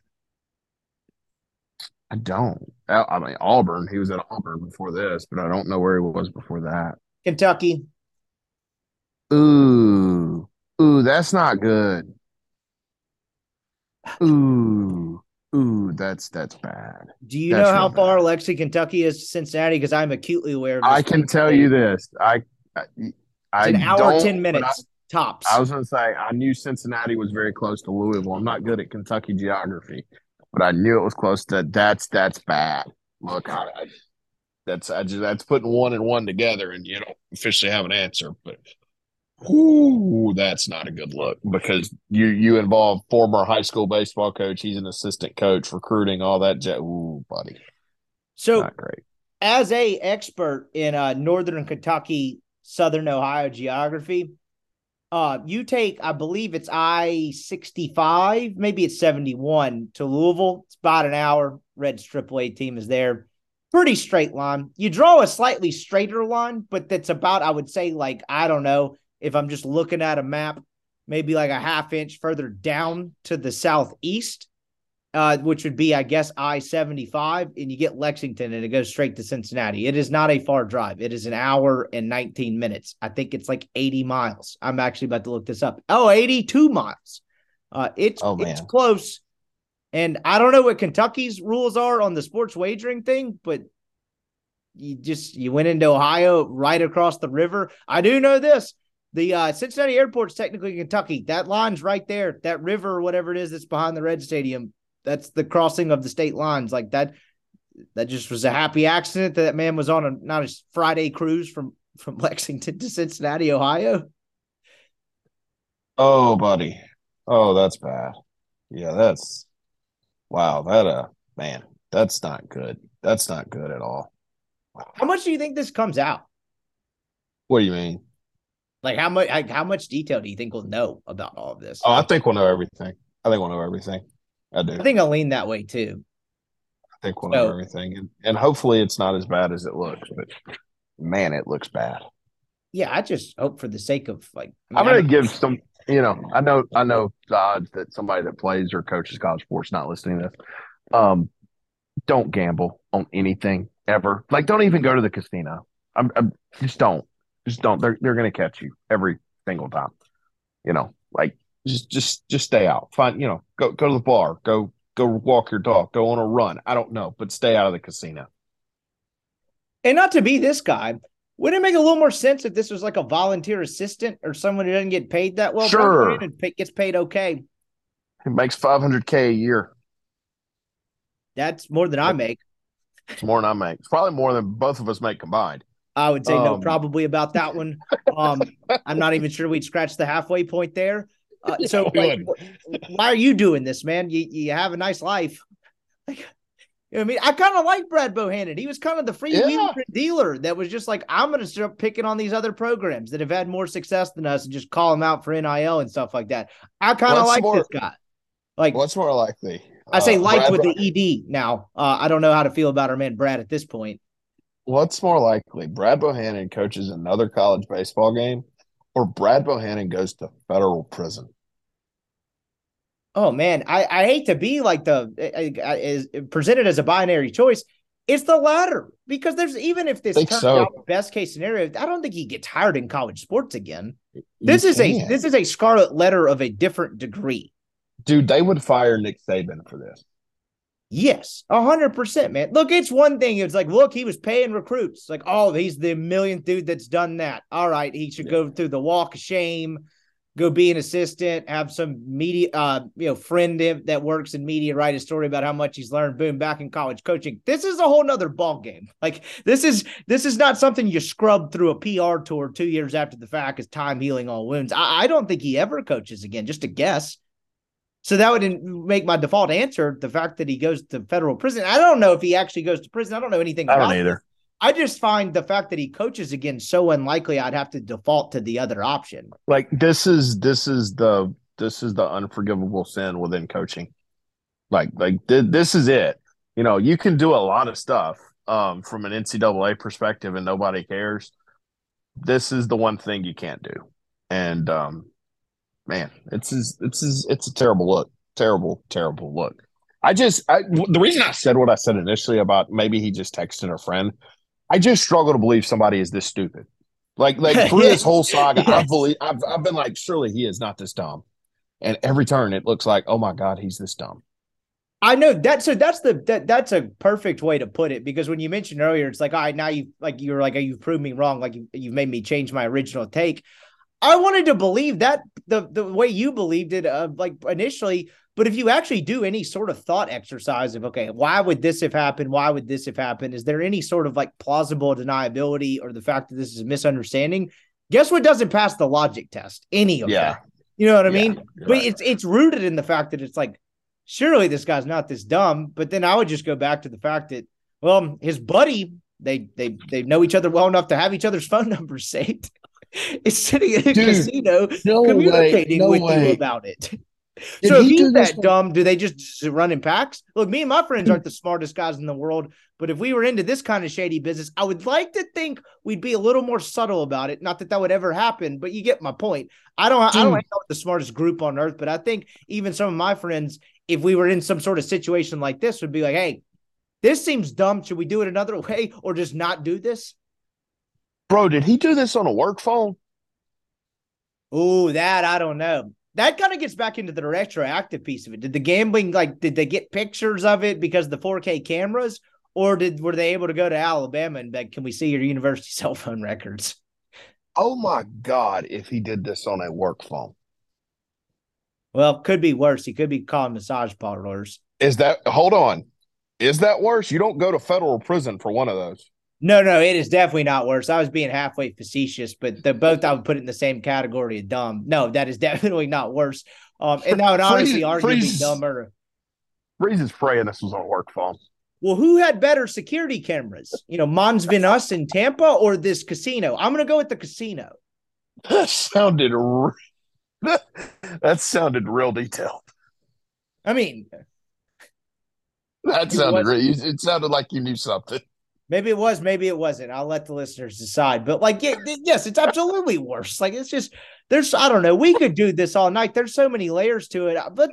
I don't. I mean, Auburn. He was at Auburn before this, but I don't know where he was before that. Kentucky. Ooh, ooh, that's not good. (sighs) Ooh, Ooh, that's that's bad. Do you that's know how far bad. Lexington, Kentucky is to Cincinnati? Because I'm acutely aware of. I can tell you this. I, I, I an hour ten minutes I, tops. I was going to say I knew Cincinnati was very close to Louisville. I'm not good at Kentucky geography, but I knew it was close to. That's that's bad. Look, I, I that's I just that's putting one and one together, and you don't officially have an answer, but Ooh, that's not a good look because you you involve former high school baseball coach. He's an assistant coach, recruiting, all that. Ooh, buddy. So not great. As a expert in uh, northern Kentucky, southern Ohio geography, uh, you take, I believe it's I sixty five, maybe it's seventy one to Louisville. It's about an hour. Reds AAA team is there. Pretty straight line. You draw a slightly straighter line, but that's about, I would say, like I don't know if I'm just looking at a map, maybe like a half inch further down to the southeast, uh, which would be, I guess, I 75, and you get Lexington and it goes straight to Cincinnati. It is not a far drive. It is an hour and 19 minutes. I think it's like 80 miles. I'm actually about to look this up. Oh, 82 miles. Uh, it's, oh, it's close. And I don't know what Kentucky's rules are on the sports wagering thing, but you just you went into Ohio right across the river. I do know this. The uh, Cincinnati Airport's technically Kentucky. That line's right there. That river or whatever it is that's behind the Red Stadium. That's the crossing of the state lines. Like that. That just was a happy accident that, that man was on a not a Friday cruise from from (laughs) Lexington to Cincinnati, Ohio. Oh, buddy. Oh, that's bad. Yeah, that's wow. That uh, man, that's not good. That's not good at all. Wow. How much do you think this comes out? What do you mean? Like how much like, how much detail do you think we'll know about all of this? Oh, I think we'll know everything. I think we'll know everything. I do. I think I'll lean that way too. I think we'll so, know everything, and and hopefully it's not as bad as it looks. But man, it looks bad. Yeah, I just hope for the sake of like. I am going to give some. You know, I know, I know the odds that somebody that plays or coaches college sports not listening to this. Um, don't gamble on anything ever. Like, don't even go to the casino. I'm, I'm just don't. Just don't. They're they're gonna catch you every single time. You know, like just just just stay out. Find you know, go go to the bar, go go walk your dog, go on a run. I don't know, but stay out of the casino. And not to be this guy, Wouldn't it make a little more sense if this was like a volunteer assistant or someone who doesn't get paid that well? Sure. And gets paid okay. He makes 500K a year. That's more than I make. It's more than I make. It's probably more than both of us make combined. I would say no, Um, probably about that one. (laughs) Um, I'm not even sure we'd scratch the halfway point there. Uh, (laughs) so, like, wh- why are you doing this, man? You you have a nice life. Like, you know I mean, I kind of like Brad Bohannon. He was kind of the free Yeah. dealer that was just like, I'm going to start picking on these other programs that have had more success than us and just call them out for NIL and stuff like that. I kind of like more- this guy. Like, What's more likely? I say Uh, like Brad with Bo- the ED now. Uh, I don't know how to feel about our man Brad at this point. What's more likely? Brad Bohannon coaches another college baseball game, or Brad Bohannon goes to federal prison. Oh man, I, I hate to be like the uh, is presented as a binary choice. It's the latter because there's even if this turns so. out best case scenario, I don't think he gets hired in college sports again. You This is a this is a scarlet letter of a different degree. dude. They would fire Nick Saban for this. Yes, a hundred percent, man. Look, it's one thing. It's like, look, he was paying recruits. Like, oh, he's the millionth dude that's done that. All right, he should go through the walk of shame, go be an assistant, have some media, uh, you know, friend that works in media, write a story about how much he's learned. Boom, back in college coaching. This is a whole nother ball game. (laughs) Like, this is this is not something you scrub through a PR tour two years after the fact Is time healing all wounds. I, I don't think he ever coaches again. Just a guess. So that would make my default answer the fact that he goes to federal prison. I don't know if he actually goes to prison. I don't know anything I about don't this. either. I just find the fact that he coaches again so unlikely. I'd have to default to the other option. Like this is this is the this is the unforgivable sin within coaching. Like like th- this is it. You know, you can do a lot of stuff um, from an NCAA perspective, and nobody cares. This is the one thing you can't do, and um, man, it's is it's is it's a terrible look, terrible, terrible look. I just I, the reason I said what I said initially about maybe he just texted a friend. I just struggle to believe somebody is this stupid. Like like (laughs) through this whole saga, I believe I've I've been like, surely he is not this dumb. And every turn it looks like, oh my God, he's this dumb. I know that. So that's the that that's a perfect way to put it because when you mentioned earlier, it's like, all right, now you like you're like, you've proved me wrong. Like you you've made me change my original take. I wanted to believe that the the way you believed it, uh, like initially. But if you actually do any sort of thought exercise of okay, why would this have happened? Why would this have happened? Is there any sort of like plausible deniability or the fact that this is a misunderstanding? Guess what doesn't pass the logic test? Any of Yeah. that. You know what I Yeah, mean? But right. it's it's rooted in the fact that it's like, surely this guy's not this dumb. But then I would just go back to the fact that, well, his buddy, they they they know each other well enough to have each other's phone (laughs) numbers saved. (laughs) is sitting in a Dude, casino No communicating no with you about it. (laughs) Did so if he he's that dumb, do they just, run in packs? Look, me and my friends hmm. aren't the smartest guys in the world, but if we were into this kind of shady business, I would like to think we'd be a little more subtle about it. Not that that would ever happen, but you get my point. I don't, I don't Dude. hang out with the smartest group on earth, but I think even some of my friends, if we were in some sort of situation like this, would be like, "Hey, this seems dumb. Should we do it another (laughs) way, or just not do this?" Bro, did he do this on a work phone? Oh, that I don't know. That kind of gets back into the retroactive piece of it. Did the gambling like did they get pictures of it because of the 4K cameras, or did were they able to go to Alabama and like, can we see your university (laughs) cell phone records? Oh my God! If he did this on a work phone, Well, could be worse. He could be calling massage parlors. is that? Hold on, is that worse? You don't go to federal prison for one of those. No, no, it is definitely not worse. I was being halfway facetious, but the both I would put it in the same category of dumb. No, that is (laughs) definitely not worse. Um, and I would honestly argue be dumber. Reese is praying this was on work phone. Well, who had better security cameras? You know, Mons Venus in Tampa or this casino? I'm going to go with the casino. That sounded re- (laughs) that sounded real detailed. I mean, That sounded. Re- it sounded like you knew something. Maybe it was, maybe it wasn't. I'll let the listeners decide. But like, yeah, yes, it's absolutely worse. Like, it's just there's, I don't know. We could do this all night. There's so many layers to it. But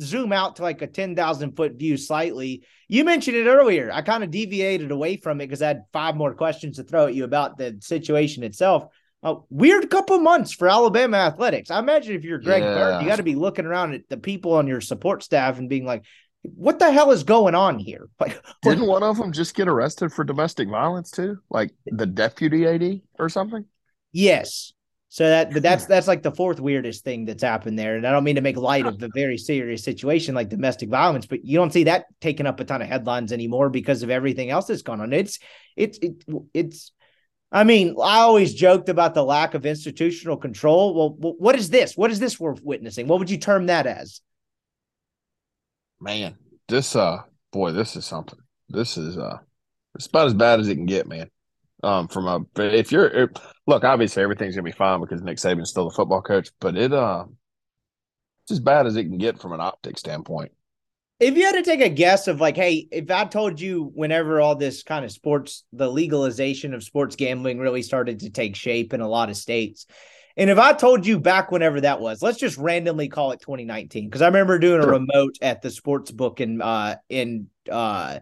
zoom out to like a ten thousand foot view slightly. You mentioned it earlier. I kind of deviated away from it because I had five more questions to throw at you about the situation itself. A weird couple months for Alabama athletics. I imagine if you're Greg Byrne, you got to be looking around at the people on your support staff and being like, what the hell is going on here? (laughs) Like, Didn't one of them just get arrested for domestic violence too? Like the deputy AD or something? yes. So that, that's hmm. that's like the fourth weirdest thing that's happened there. And I don't mean to make light of the (laughs) very serious situation like domestic violence, but you don't see that taking up a ton of headlines anymore because of everything else that's gone on. It's it's it, it's. I mean, I always joked about the lack of institutional control. Well, what is this? What is this we're witnessing? What would you term that as? Man, this uh boy, this is something. This is uh it's about as bad as it can get, man. Um, from a if you're look, obviously everything's gonna be fine because Nick Saban's still the football coach, but it uh it's as bad as it can get from an optic standpoint. If you had to take a guess of like, hey, if I told you whenever all this kind of sports, the legalization of sports gambling really started to take shape in a lot of states, and if I told you back whenever that was, let's just randomly call it 2019 because I remember doing a remote at the sports book in uh in uh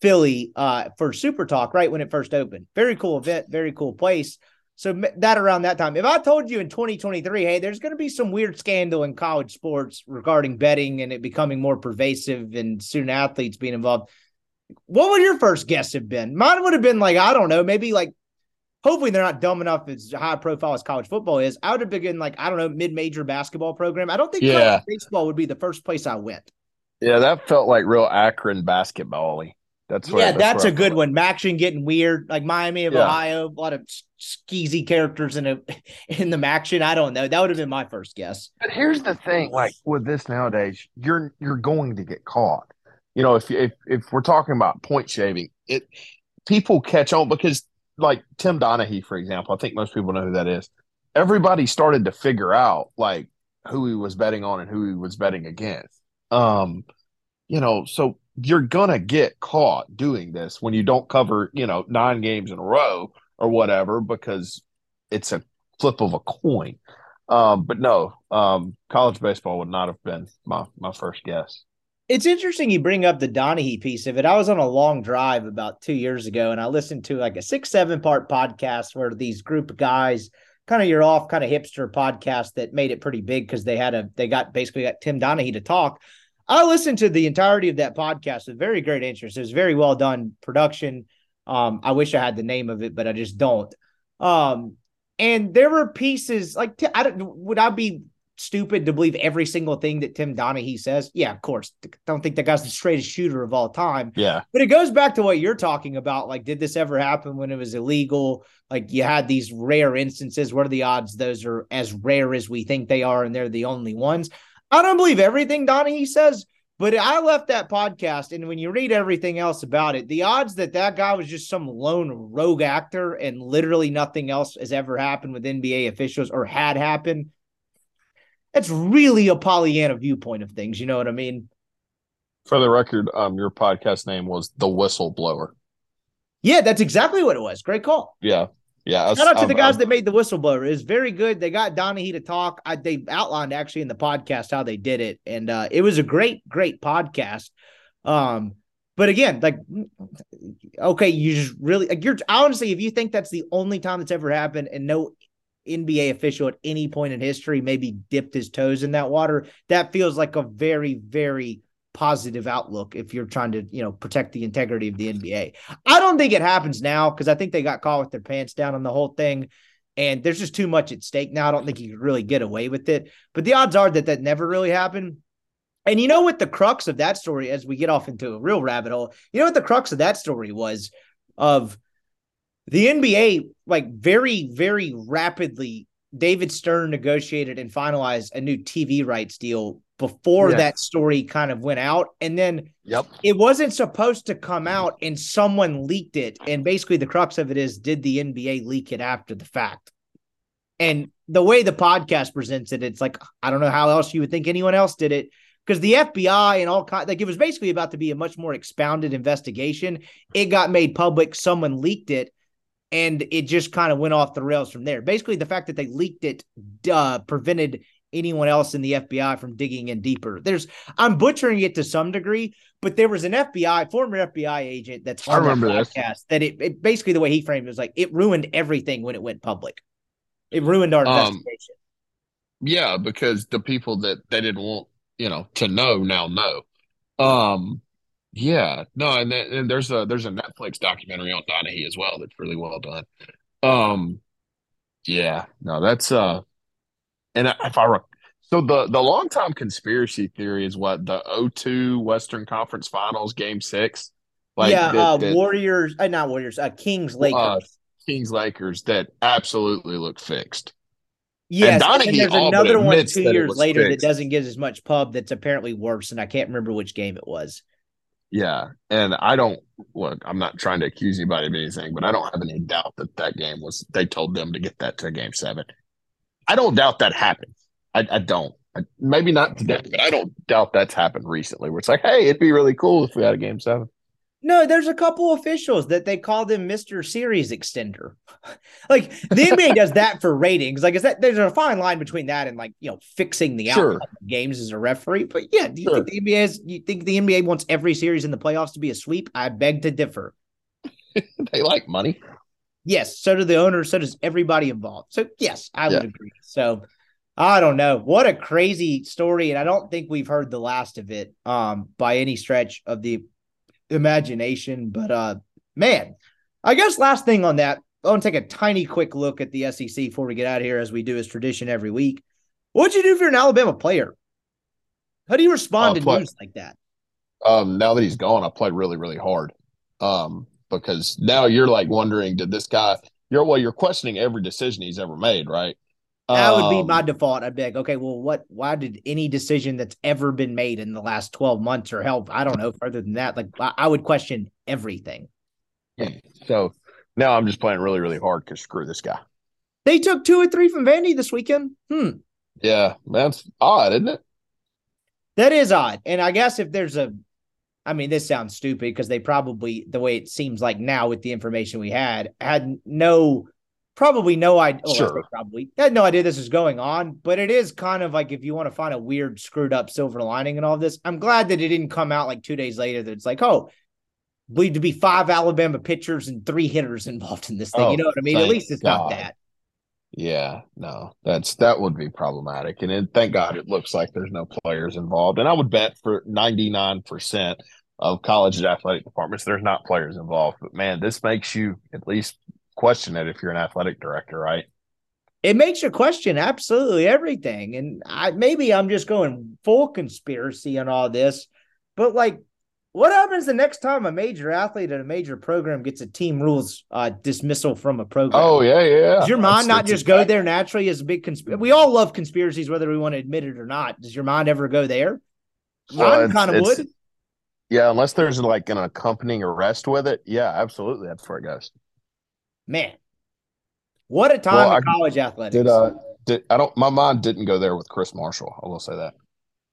Philly uh for Super Talk right when it first opened. Very cool event, very cool place. So that around that time, if I told you in 2023, hey, there's going to be some weird scandal in college sports regarding betting and it becoming more pervasive and student athletes being involved, what would your first guess have been? Mine would have been like, I don't know, maybe like hopefully they're not dumb enough as high profile as college football is. I would have been like, I don't know, mid major basketball program. I don't think Yeah. college baseball would be the first place I went. Yeah, that felt like real Akron basketball-y. That's what yeah, that's what a I good one. MACtion getting weird, like Miami of Yeah. Ohio, a lot of skeezy characters in a (laughs) in the MACtion. I don't know. That would have been my first guess. But here's the thing, like with this nowadays, you're you're going to get caught. You know, if if if we're talking about point shaving, it people catch on because like Tim Donaghy, for example, I think most people know who that is. Everybody started to figure out like who he was betting on and who he was betting against. Um, you know, so you're gonna get caught doing this when you don't cover, you know, nine games in a row or whatever, because it's a flip of a coin. Um, but no, um, college baseball would not have been my my first guess. It's interesting you bring up the Donaghy piece of it. I was on a long drive about two years ago and I listened to like a six, seven part podcast where these group of guys, kind of your off kind of hipster podcast that made it pretty big because they had a they got basically got Tim Donaghy to talk. I listened to the entirety of that podcast with very great interest. It was very well done production. Um, I wish I had the name of it, but I just don't. Um, and there were pieces like I don't would I be stupid to believe every single thing that Tim Donaghy says? Yeah, of course. Don't think that guy's the straightest shooter of all time. Yeah, But it goes back to what you're talking about. Like, did this ever happen when it was illegal? Like, you had these rare instances. What are the odds those are as rare as we think they are and they're the only ones? I don't believe everything Donaghy says, but I left that podcast. And when you read everything else about it, the odds that that guy was just some lone rogue actor and literally nothing else has ever happened with NBA officials or had happened, that's really a Pollyanna viewpoint of things. You know what I mean? for the record, um, your podcast name was the Whistleblower. Yeah, that's exactly what it was. Great call. Yeah, yeah. Shout out to the I'm- guys I'm- that made the whistleblower. It was very good. They got Donaghy to talk. I, they outlined actually in the podcast how they did it, and uh, it was a great, great podcast. Um, but again, like, okay, you just really like you're honestly, if you think that's the only time that's ever happened, and no NBA official at any point in history maybe dipped his toes in that water, that feels like a very, very positive outlook if you're trying to, you know, protect the integrity of the NBA. I don't think it happens now because I think they got caught with their pants down on the whole thing. And there's just too much at stake now. I don't think you could really get away with it. But the odds are that that never really happened. And you know what the crux of that story, as we get off into a real rabbit hole, you know what the crux of that story was of the NBA, like very, very rapidly, David Stern negotiated and finalized a new TV rights deal before Yeah. that story kind of went out. And then Yep. it wasn't supposed to come out and someone leaked it. And basically, the crux of it is did the NBA leak it after the fact? And the way the podcast presents it, it's like, I don't know how else you would think anyone else did it because the FBI and all kind like it was basically about to be a much more expounded investigation. It got made public, someone leaked it, and it just kind of went off the rails from there. Basically, the fact that they leaked it uh, prevented anyone else in the FBI from digging in deeper. There's I'm butchering it to some degree, but there was an FBI former FBI agent that's I remember that this. that it, it basically the way he framed it was like it ruined everything when it went public. It ruined our Um, investigation. Yeah, because the people that they didn't want, you know, to know now know. Um, yeah, no, and, then, and there's a there's a Netflix documentary on Donaghy as well that's really well done. Um, yeah, no, that's uh, and if I so the the long time conspiracy theory is what the 02 Western Conference Finals Game Six, like yeah, that, uh, that, Warriors, uh, not Warriors, uh, Kings Lakers, uh, Kings Lakers that absolutely look fixed. Yes, and, and there's another one two years later fixed. that doesn't get as much pub. That's apparently worse, and I can't remember which game it was. Yeah, and I don't look. I'm not trying to accuse anybody of anything, but I don't have any doubt that that game was. They told them to get that to game seven. I don't doubt that happened. I, I don't. I, maybe not today, but I don't doubt that's happened recently. Where it's like, hey, it'd be really cool if we had a game seven. No, there's a couple officials that they call them Mr. Series Extender. (laughs) like the NBA (laughs) does that for ratings. Like, is that there's a fine line between that and like you know fixing the sure. outcome of games as a referee. But yeah, do you sure. think the NBA is, you think the NBA wants every series in the playoffs to be a sweep? I beg to differ. (laughs) they like money. Yes, so do the owners, so does everybody involved. So yes, I yeah. would agree. So I don't know. What a crazy story. And I don't think we've heard the last of it um by any stretch of the imagination. But uh man, I guess last thing on that, I want to take a tiny quick look at the SEC before we get out of here, as we do as tradition every week. What'd you do if you're an Alabama player? How do you respond uh, to play, news like that? Um, now that he's gone, I played really, really hard. Um, because now you're like wondering, did this guy you're well, you're questioning every decision he's ever made, right? That would be my um, default. I'd be like, okay, well, what? Why did any decision that's ever been made in the last twelve months or help? I don't know further than that. Like, I would question everything. Yeah. So now I'm just playing really, really hard because screw this guy. They took two or three from Vandy this weekend. Hmm. Yeah, that's odd, isn't it? That is odd. And I guess if there's a, I mean, this sounds stupid because they probably, the way it seems like now with the information we had, had no probably no idea. Oh, sure. probably had no idea this was going on, but it is kind of like if you want to find a weird, screwed up silver lining in all this. I'm glad that it didn't come out like two days later that it's like, oh, believed to be five Alabama pitchers and three hitters involved in this thing. Oh, you know what I mean? At least it's God. not that. Yeah, no, that's that would be problematic. And it, thank God it looks like there's no players involved. And I would bet for 99% of college athletic departments, there's not players involved. But man, this makes you at least question it if you're an athletic director, right? It makes you question absolutely everything. And I maybe I'm just going full conspiracy on all this, but like what happens the next time a major athlete at a major program gets a team rules uh, dismissal from a program? Oh yeah, yeah. Does your mind that's, not just go there naturally as a big conspiracy? We all love conspiracies, whether we want to admit it or not. Does your mind ever go there? Mine kind of would. Yeah, unless there's like an accompanying arrest with it. Yeah, absolutely. That's where it goes man, what a time well, in I, college athletics. Did uh did I don't my mind didn't go there with Chris Marshall. I will say that.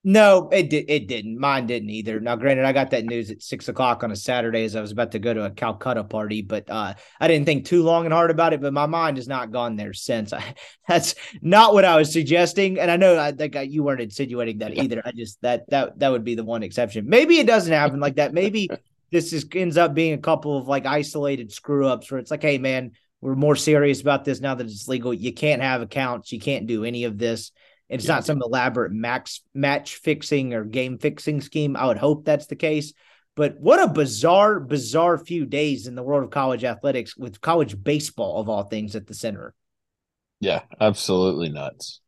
No, it did. It didn't. Mine didn't either. Now, granted, I got that news at six o'clock on a Saturday as I was about to go to a Calcutta party, but uh, I didn't think too long and hard about it. But my mind has not gone there since. (laughs) I, that's not what I was suggesting, and I know I think you weren't insinuating that either. I just that that that would be the one exception. Maybe it doesn't happen like that. Maybe (laughs) this is ends up being a couple of like isolated screw ups where it's like, hey, man, we're more serious about this now that it's legal. You can't have accounts. You can't do any of this. It's yeah. not some elaborate max match fixing or game fixing scheme. I would hope that's the case. But what a bizarre, bizarre few days in the world of college athletics with college baseball of all things at the center. Yeah, absolutely nuts.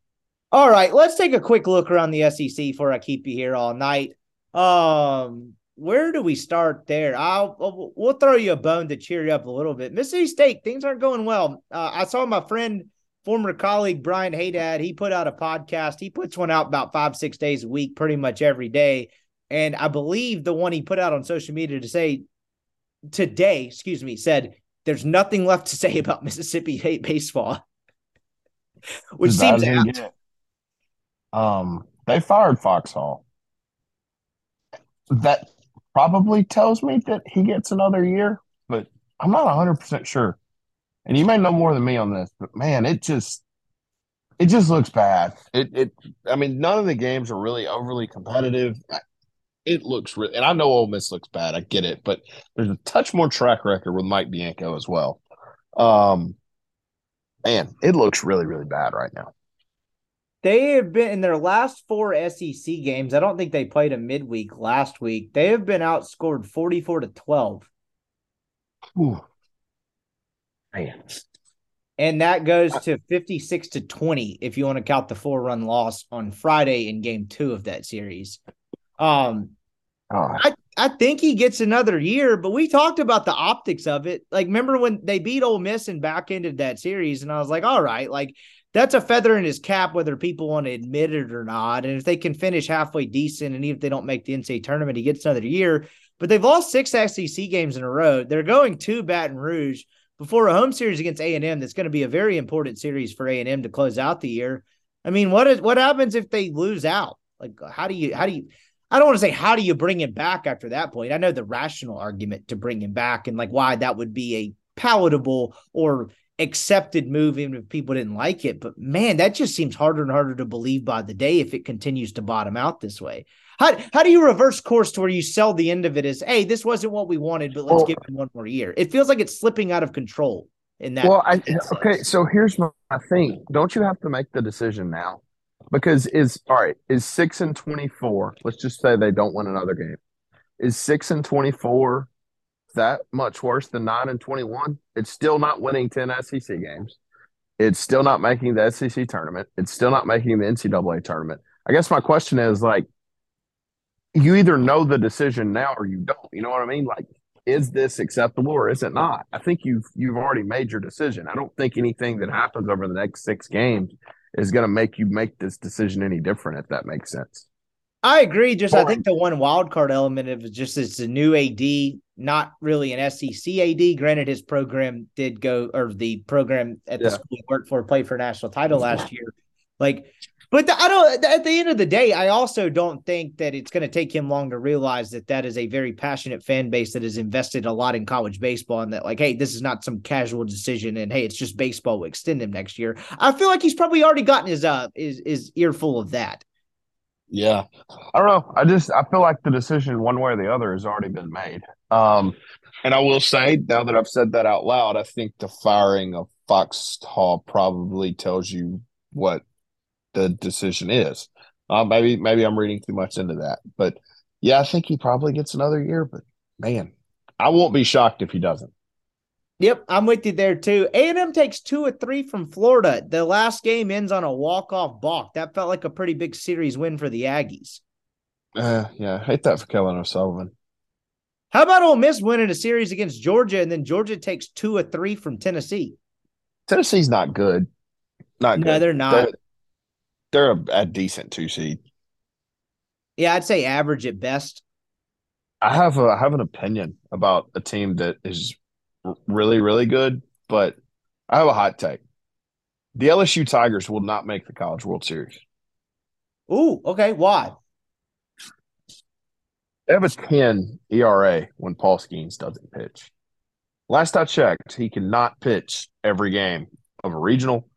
All right, let's take a quick look around the SEC before I keep you here all night. Um, where do we start there? I'll we'll throw you a bone to cheer you up a little bit. Mississippi State, things aren't going well. Uh, I saw my friend, former colleague Brian Haydad. He put out a podcast. He puts one out about five six days a week, pretty much every day. And I believe the one he put out on social media to say today, excuse me, said there's nothing left to say (laughs) about Mississippi hate baseball, (laughs) which seems apt. Um, they fired Foxhall. That probably tells me that he gets another year, but I'm not 100% sure. And you may know more than me on this, but man, it just it just looks bad. It it I mean, none of the games are really overly competitive. It looks really, and I know Ole Miss looks bad. I get it, but there's a touch more track record with Mike Bianco as well. Um, man, it looks really, really bad right now. They have been in their last four SEC games. I don't think they played a midweek last week. They have been outscored 44 to 12. Ooh. Man. And that goes to 56 to 20 if you want to count the four run loss on Friday in game two of that series. Um, God. I, I think he gets another year, but we talked about the optics of it. Like, remember when they beat Ole Miss and back ended that series? And I was like, all right, like that's a feather in his cap, whether people want to admit it or not. And if they can finish halfway decent, and even if they don't make the NCAA tournament, he gets another year. But they've lost six SEC games in a row. They're going to Baton Rouge before a home series against A and M. That's going to be a very important series for A and M to close out the year. I mean, what is what happens if they lose out? Like, how do you how do you? I don't want to say how do you bring him back after that point. I know the rational argument to bring him back and like why that would be a palatable or accepted move, even if people didn't like it. But man, that just seems harder and harder to believe by the day if it continues to bottom out this way. How how do you reverse course to where you sell the end of it as, hey, this wasn't what we wanted, but let's Well- give him one more year? It feels like it's slipping out of control in that. Well, I okay. So here's my thing. Don't you have to make the decision now? Because is all right. Is six and twenty four? Let's just say they don't win another game. Is six and twenty four that much worse than nine and twenty one? It's still not winning ten SEC games. It's still not making the SEC tournament. It's still not making the NCAA tournament. I guess my question is like, you either know the decision now or you don't. You know what I mean? Like, is this acceptable or is it not? I think you've you've already made your decision. I don't think anything that happens over the next six games is going to make you make this decision any different. If that makes sense. I agree. Just I think the one wild card element of just it's a new AD, not really an SEC AD. Granted, his program did go or the program at the school he worked for played for a national title last year. Like, but the, I don't. At the end of the day, I also don't think that it's going to take him long to realize that that is a very passionate fan base that has invested a lot in college baseball, and that like, hey, this is not some casual decision, and hey, it's just baseball. will extend him next year. I feel like he's probably already gotten his uh his, his earful of that. Yeah, I don't know. I just I feel like the decision one way or the other has already been made. Um, and I will say now that I've said that out loud, I think the firing of Foxhall probably tells you what the decision is. Uh, maybe maybe I'm reading too much into that, but yeah, I think he probably gets another year. But man, I won't be shocked if he doesn't. Yep, I'm with you there too. A&M takes two or three from Florida. The last game ends on a walk-off balk. That felt like a pretty big series win for the Aggies. Uh, yeah, I hate that for Kevin O'Sullivan. How about Ole Miss winning a series against Georgia and then Georgia takes two or three from Tennessee? Tennessee's not good. Not No, good. they're not. They're, they're a, a decent two seed. Yeah, I'd say average at best. I have a I have an opinion about a team that is really really good, but I have a hot take. The LSU Tigers will not make the College World Series. Ooh, okay. Why? They have a 10 ERA when Paul Skenes doesn't pitch. Last I checked, he cannot pitch every game of a regional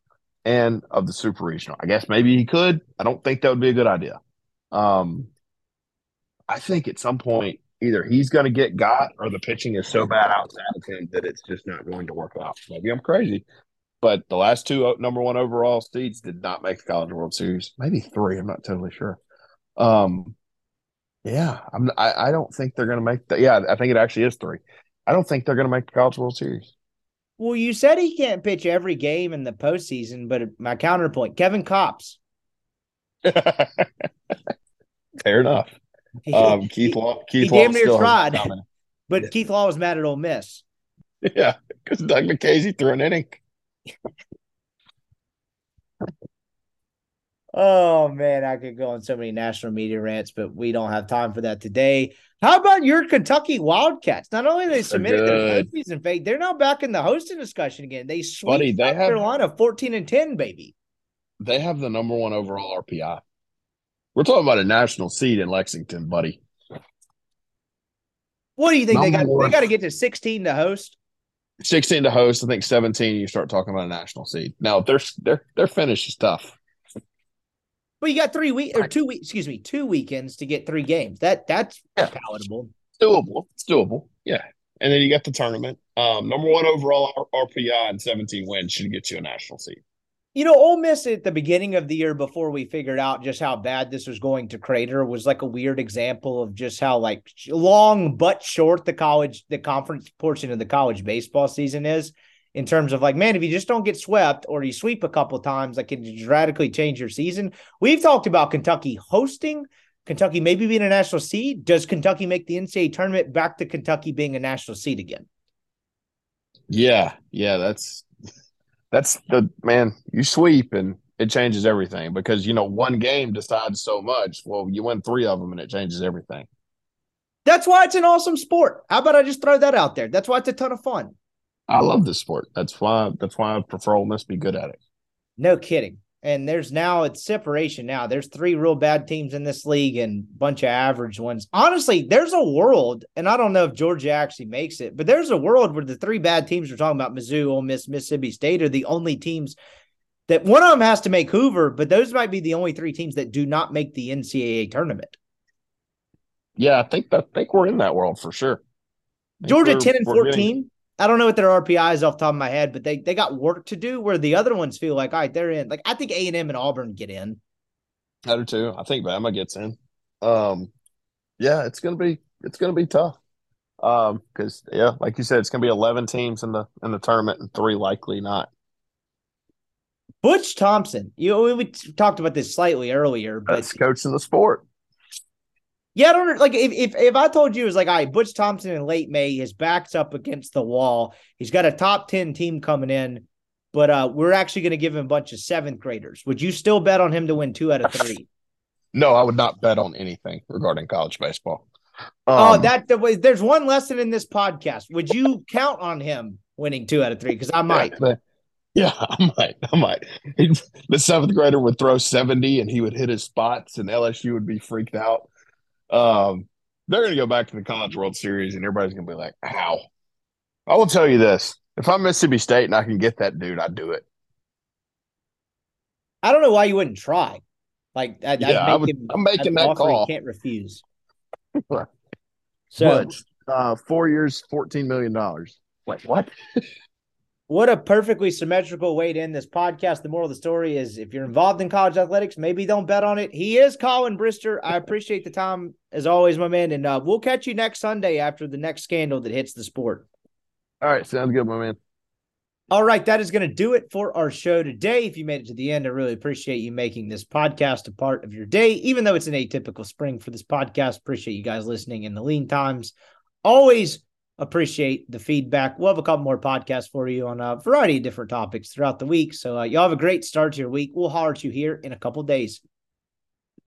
and of the super regional. I guess maybe he could. I don't think that would be a good idea. Um, I think at some point either he's going to get got or the pitching is so bad outside of him that it's just not going to work out. Maybe I'm crazy, but the last two number one overall seeds did not make the College World Series. Maybe three. I'm not totally sure. Um, yeah, I'm. I, I don't think they're going to make that. Yeah, I think it actually is three. I don't think they're going to make the College World Series. Well, you said he can't pitch every game in the postseason, but my counterpoint, Kevin Kopps. (laughs) Fair enough. Um, Keith Law. Keith he Law damn near still tried. (laughs) but Keith Law was mad at Ole Miss. (laughs) Yeah, because Doug Nikhazy threw an inning. Oh man, I could go on so many national media rants, but we don't have time for that today. How about your Kentucky Wildcats? Not only they submitted their postseason fate, they're now back in the hosting discussion again. They sweep Buddy, they South have- Carolina fourteen and ten, baby. They have the number one overall RPI. We're talking about a national seed in Lexington, buddy. What do you think they got? Number They got to get to sixteen to host. 16 to host. I think 17. You start talking about a national seed. Now their their their finish is tough. But you got three week or two weeks, excuse me, two weekends to get three games. That that's Yeah. palatable. It's doable. It's doable. Yeah. And then you got the tournament. Um, number one overall RPI and 17 wins should get you a national seed. You know, Ole Miss at the beginning of the year before we figured out just how bad this was going to crater was like a weird example of just how like long but short the college, the conference portion of the college baseball season is in terms of like, man, if you just don't get swept or you sweep a couple times, like it can radically change your season. We've talked about Kentucky hosting, Kentucky maybe being a national seed. Does Kentucky make the NCAA tournament back to Kentucky being a national seed again? Yeah, yeah, that's that's the man. You sweep and it changes everything because you know one game decides so much. Well, you win three of them and it changes everything. That's why it's an awesome sport. How about I just throw that out there? That's why it's a ton of fun. I love this sport. That's why that's why I prefer Ole Miss be good at it. No kidding. And there's now it's separation now. There's three real bad teams in this league and a bunch of average ones. Honestly, there's a world, and I don't know if Georgia actually makes it, but there's a world where the three bad teams we're talking about, Mizzou, Ole Miss, Mississippi State, are the only teams that one of them has to make Hoover, but those might be the only three teams that do not make the NCAA tournament. Yeah, I think that I think we're in that world for sure. Georgia 10 and 14. Getting, I don't know what their RPI is off the top of my head, but they they got work to do where the other ones feel like, all right, they're in. Like I think A and M and Auburn get in. I do too. I think Bama gets in. Um, yeah, it's gonna be it's gonna be tough. Um, because yeah, like you said, it's gonna be eleven teams in the in the tournament and three likely not. Butch Thompson, you know, we talked about this slightly earlier, but That's coaching the sport. Yeah, I don't like if, if if I told you it was like, all right, Butch Thompson in late May, his back's up against the wall. He's got a top 10 team coming in, but uh we're actually going to give him a bunch of seventh graders. Would you still bet on him to win two out of three? (laughs) no, I would not bet on anything regarding college baseball. Oh, um, oh, that the way there's one lesson in this podcast. Would you count on him winning two out of three? Because I might. (laughs) Yeah, I might. I might. the seventh grader would throw 70 and he would hit his spots, and LSU would be freaked out. Um, they're going to go back to the College World Series, and everybody's going to be like, "How?" I will tell you this: if I'm Mississippi State and I can get that dude, I'd do it. I don't know why you wouldn't try. Like, I'd, yeah, I'd I would, him, I'm making that call. I can't refuse. (laughs) so, but, uh, four years, fourteen million dollars. Like what? (laughs) what a perfectly symmetrical way to end this podcast. The moral of the story is if you're involved in college athletics, maybe don't bet on it. He is Collin Brister. I appreciate the time as always, my man. And uh, we'll catch you next Sunday after the next scandal that hits the sport. All right. Sounds good, my man. All right. That is going to do it for our show today. If you made it to the end, I really appreciate you making this podcast a part of your day, even though it's an atypical spring for this podcast. Appreciate you guys listening in the lean times. Always appreciate the feedback. We'll have a couple more podcasts for you on a variety of different topics throughout the week. So uh, y'all have a great start to your week. We'll holler at you here in a couple days.